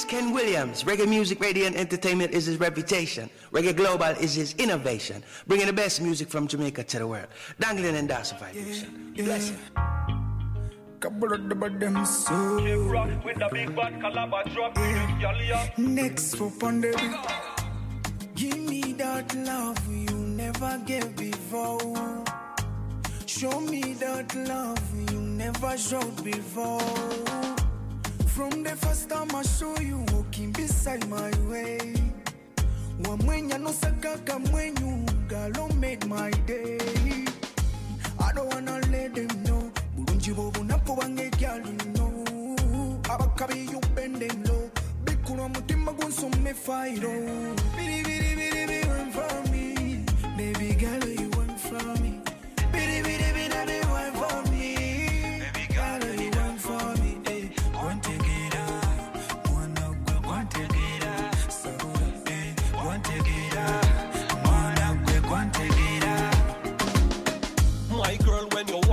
Ken Williams. Reggae music, radiant entertainment is his reputation. Reggae global is his innovation. Bringing the best music from Jamaica to the world. Dangling and Dasa vibration. Yeah, Couple of the them so. with a big bad calabar drop. Next up on the. Give me that love you never gave before. Show me that love you never showed before. From the first time I show you walking beside my way. Wamwenya no sakaka mwenyu Girl, made my day. I don't wanna let them know. Bulungi bobu napo wange gyal know. Abakabi you bend them low. Bikula mutima gunsome fire oh. Biri biri biri biri run from me. Baby girl you want from me. Biri biri biri run from me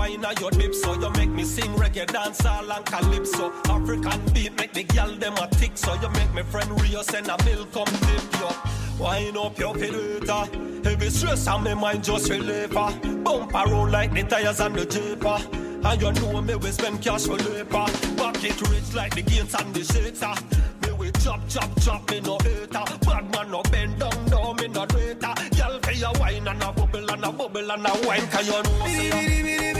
a your lips, so you make me sing reggae, dance all and calypso. African beat make the gal them a tick, so you make me friend Rio send a milk come tip you. Wind up your filter. Heavy stress on me mind just relief. uh. Bump around like the tires on the jeeper. And you know me we spend cash for labor. Pocket rich like the gates and the shaker. Ah. Me we chop chop chop me no hater. Ah. Bad man no bend down no me no traitor. Ah. Girl for your wine and a bubble and a bubble and a wine 'cause you know say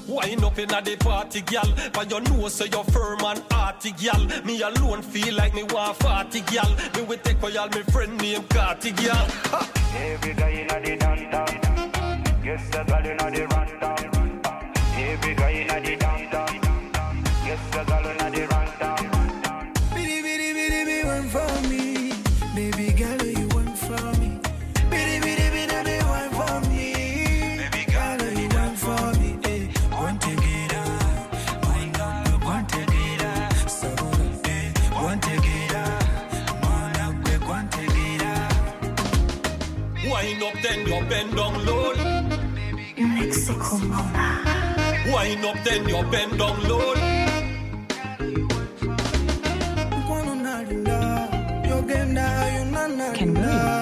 Wind up inna the party, gal. But you know, say you're firm and hearty, gal. Me alone feel like me want party, gal. Me will take away all me friend named Carty, gal. Every guy inna the downtown, yes, a girl inna the rundown. Every guy inna the bend down low. Mexico mama. Wind up, then you bend down low. Kwano nalinda, yogenda yonanalinda.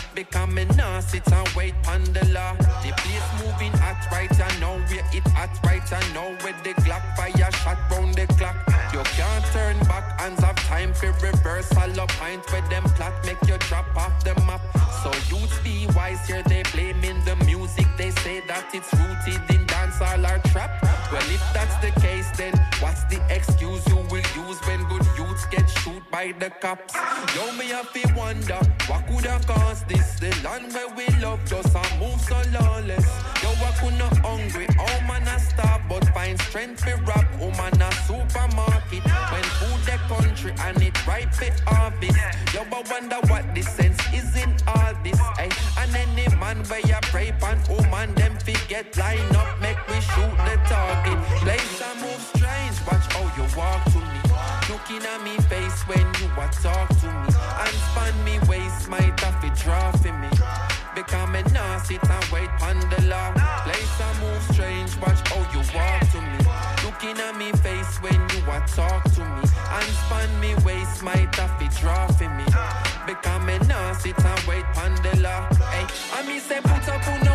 Because me nah sit and wait on the place moving hot right I know where it hot right I know where the Glock fire shot round the clock. You can't turn back, hands have time for reversal of point where them plot make you drop off the map. So youths be wise here, they blaming the music. They say that it's rooted in dancehall or trap. Well, if that's the case, then what's the excuse you will use when good by the cops? Yo, me have to wonder what could have caused this. The land where we love just a move so lawless. Yo, I could not hungry, oh man, I starve, but find strength for rap. Oh man, a supermarket when food the country and it ripe for harvest. Yo, I wonder what the sense is in all this. Ay. And any man where you pray pan, oh man, them forget line up, make we shoot the target. Place and move strange, watch how you walk to me. Looking at me face when you a talk to me. And span me waist, might have to draw for me. Because me nah sit and wait on the law. Place and move strange, watch how you walk to me. Looking at me face when you a talk to me. And span me waist, might have to draw for me. Because me nah sit and wait on the law. Hey, I me say put up who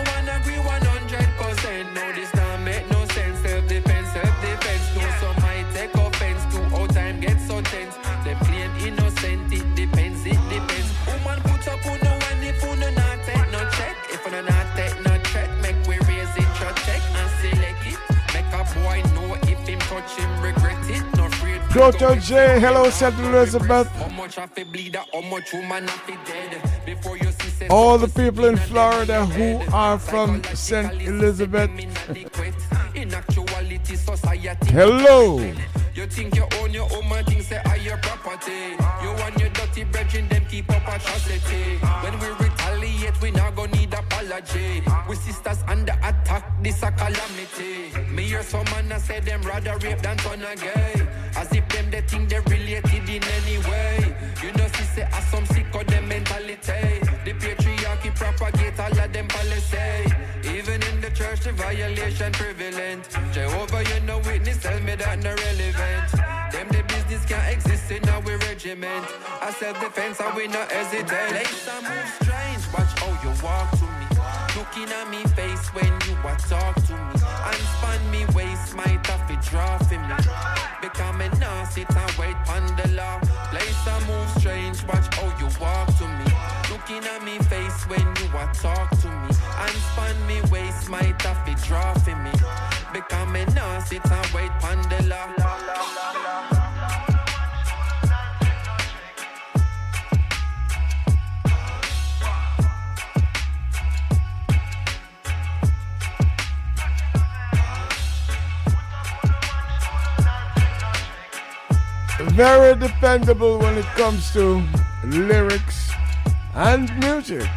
dead. Before hello, St. Elizabeth. All the people in Florida who are from St. Elizabeth. Hello. You think you own your own man, think say are your property. You want your dirty brethren, keep up atrocity. When we retaliate, we not gonna need apology. We this a calamity. Me hear some man a say them rather rape than turn a gay. As if them they think they related in any way. You know, see say as some sick of them mentality. The patriarchy propagate all of them policy. Even in the church, the violation prevalent. Jehovah, you know witness, tell me that no relevant. Them the business can't exist in our regiment. I self-defense and we not hesitate. Place and move strange. Watch how you walk to me. Looking at me when you a talk to me. And span me waist, might have to draw for me. Become a nah sit and wait pon the law. Place and move strange. Watch how you walk to me. Looking at me face when you a talk to me. And span me waist, might have to draw for me. Become a nah sit and wait pon the law. Very dependable when it comes to lyrics and music.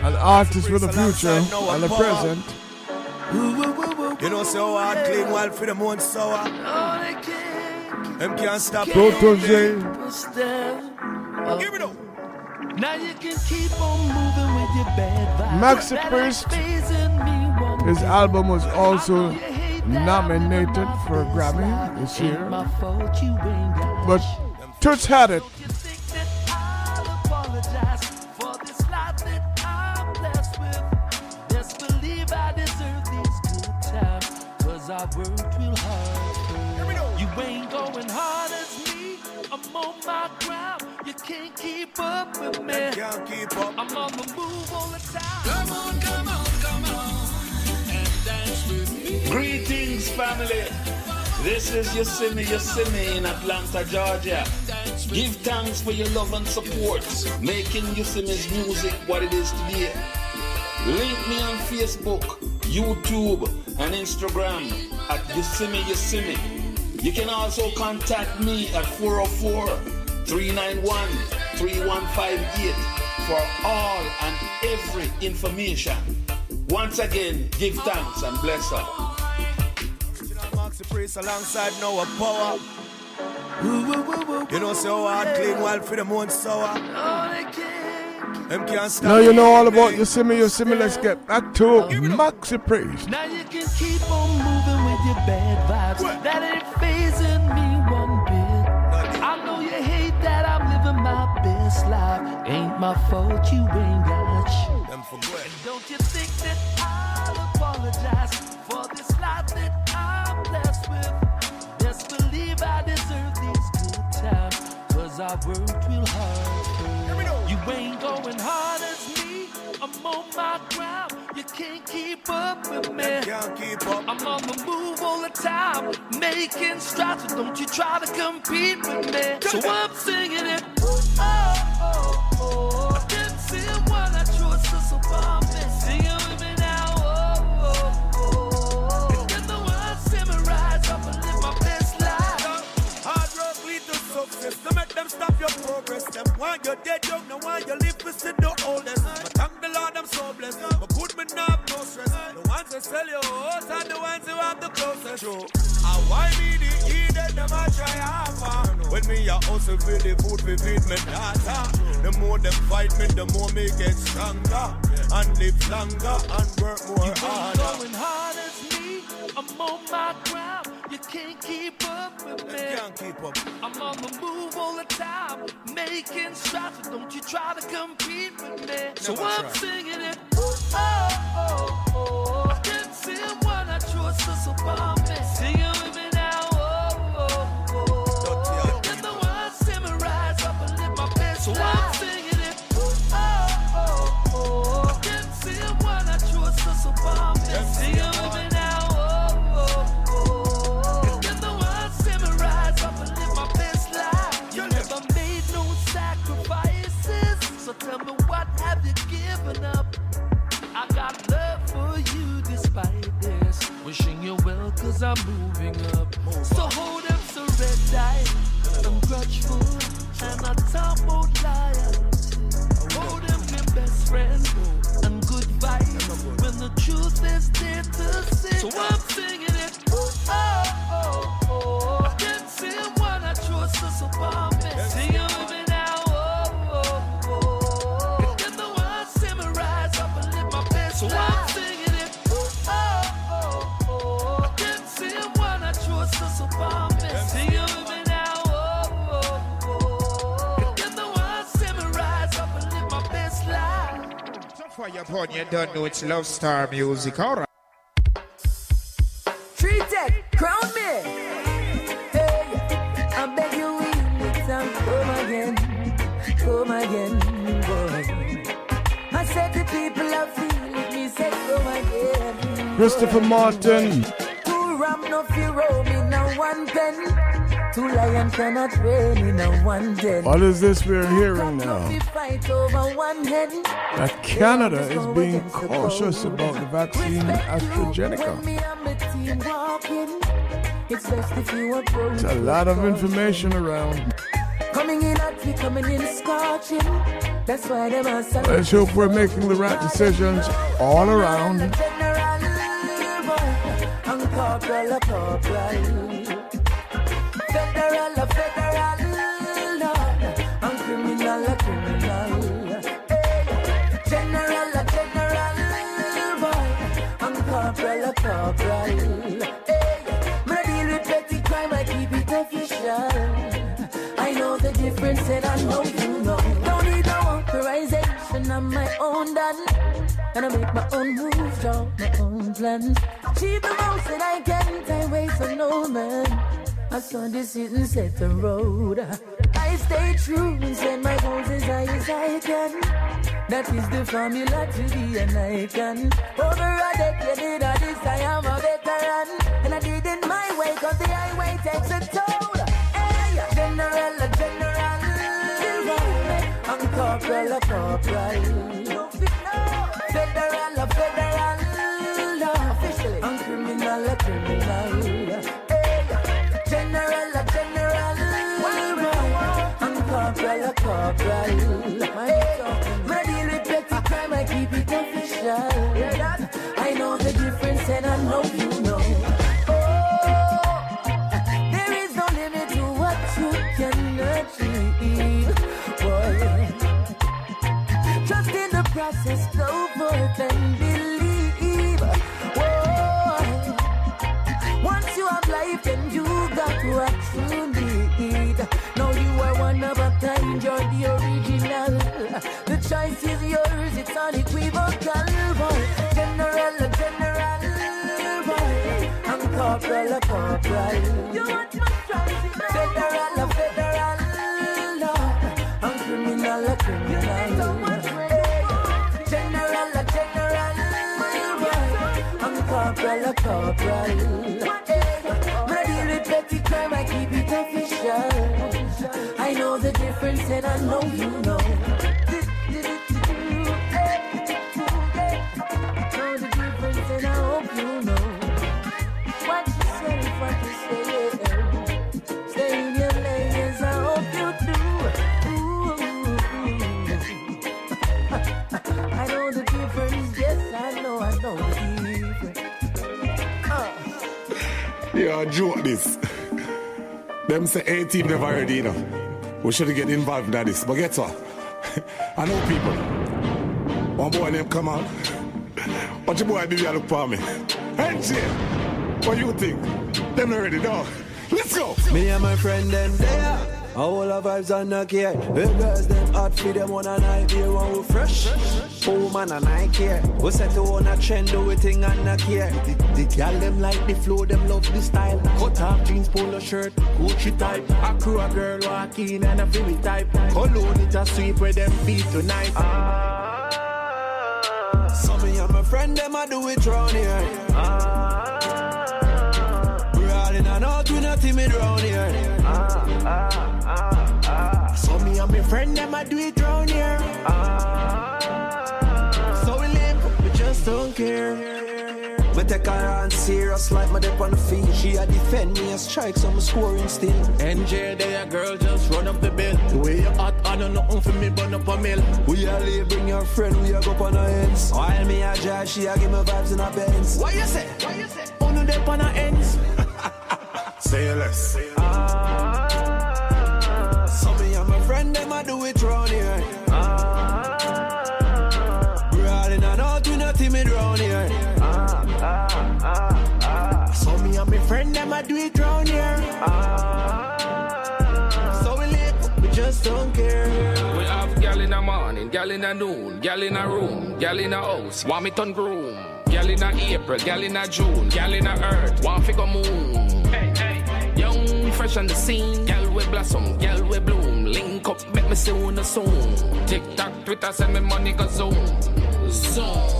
An artist with a future and a present. You know, so hard, clean while for the moon sour. Them can't stop. Protege. Give it up. Now you can keep on moving with your bad vibes. Maxi Priest. ain't phasing me one His album was also nominated for a Grammy this year. My fault you ain't got But Toots had it. apologize for this life that I'm with. Best believe I deserve these good times, cause I worked real hard. You ain't going hard as me. I'm on my ground. You can't keep up with me. Can't keep up. I'm on the move all the time. Come on, come on, come on. Greetings, family. This is Yosemite Yosemite in Atlanta, Georgia. Give thanks for your love and support, making Yosemite's music what it is today. Link me on Facebook, YouTube, and Instagram at Yosemite Yosemite. You can also contact me at 404 391 3158 for all and every information. Once again, give thanks and bless her. Maxi Priest alongside Noah Powa. You know, so hard, clean while for the moon sour. Them can't stop. Now you know all about Yosemite Yosemite. Let's get back to Maxi Priest. Now you can keep on moving with your bad vibes. That ain't phasing me one bit. I know you hate that I'm living my best life. Ain't my fault you ain't got shit. And don't you think that I'll apologize for this life that Cause I worked real hard. You ain't going hard as me. I'm on my ground. You can't keep up with me. Can't keep up. I'm on the move all the time, making strides. So don't you try to compete with me. So I'm singing it. Oh, oh, oh. I didn't see when I chose to support them stop your progress. Them want you dead young, no want you live to see the oldest. But thank the Lord I'm so blessed. But good me not have no stress. The ones that sell your house and the ones who have the closest. True. I why me the heathen, them I try harder. When me a hustle for the food, we feed me data. The more them fight me, the more me get stronger. And live longer and work more You ain't harder. going hard as me. I'm on my ground. You can't keep up with me. Can't keep up. I'm on the move all the time, making strides. So don't you try to compete with me. So Never I'm try. singing it. Oh, oh, oh. oh. I didn't see when I chose to support I'm moving up. So hold up, so red. I'm grudgeful and I talk about loyalty. Hold them your best friend and good vibes when the truth is there to see. So I'm singing it. Oh, oh, oh. oh. I didn't see when I chose to support Fire upon you don't know it's Love Star music, alright. Tree Tech, crown me. Hey, I beg you, will it and come again, come again, boy. I said the people are feeling me, said come again. Christopher Martin. Two ram no fear oh, roam in one pen. Two lion cannot reign in a one den. What is this we're hearing now? fight over one head. That Canada is being cautious about the vaccine AstraZeneca. Me and my team walking. It's best if you. It's a lot of information around. Coming in hot, we coming in scorching. That's why them are saying. Let's hope we're making the right decisions all around. Federal, a federal. Lord. And criminal, a criminal. Hey. General, a general. Boy. And corporal, a corporal. Hey. Me deal with petty crime, I keep it official. I know the difference and I know you know. Don't need no authorization, I'm my own done. And I make my own moves, draw my own plans. Achieve the most that I can, I wait for no man. I saw it and set the road. I stay true and set my goals as high as I can. That is the formula to be an icon. Over a decade of this, I am a veteran. And I did it my way, cause the highway takes a toll. Hey, general, a general. I'm corporal, a corporal. Federal, a federal. Process, go forth and believe. Whoa. Once you have life, then you got what you need. Now you are one of a kind, you're the original. The choice is yours, it's unequivocal. Boy. General, general, boy. I'm corporal, corporal. You want my choice? Federal, corporal, a corporal. I deal with petty crime, I keep it official. I know the difference and I know you. Know Joke this. Them say 18 never heard you know. We should get involved in this. But guess what? I know people. One boy name come out. What your boy baby look for me? Hey Jay, what you think? Them ready dog. Let's go. Me and my friend them there. All our vibes are not here. The girls them hot for them on a night here one we fresh. Oh man and I care. We set to on a trend do we thing and not care. The, the gal them like the flow, them love the style. Cut off jeans, polo shirt, Gucci type. A crew a girl walk in and a feel type. Cologne it a sweep where them feet tonight. Ah. So me and my friend them a do it round here. Ah. Brawling and out we not timid round here. So me and my friend them a do it round here. So we live, we just don't care. Me take her on serious like my dip on the field. She a defend me a strike, so I'm scoring still. NJ, there, girl, just run up the bill. The way you hot, I don't know for me, burn up a mill. We a leave, bring your friend, we a go on our ends. While me a drive, she a give me vibes in her Benz. What you say? What you say? On the dip on her ends. Say less. So them a do it round here. Brawling and out, we not timid round here. So me and my friend, them a do it round here. So we live, we just don't care. We have gal in the morning, gal in a noon, gal in a room, gal in a house, want me turn groom. Gal in a April, gal in a June, gal in a earth, want figure moon. Fresh on the scene, gal we blossom, gal we bloom. Link up, make me see one soon. TikTok, Twitter, send me money go zoom. Zoom.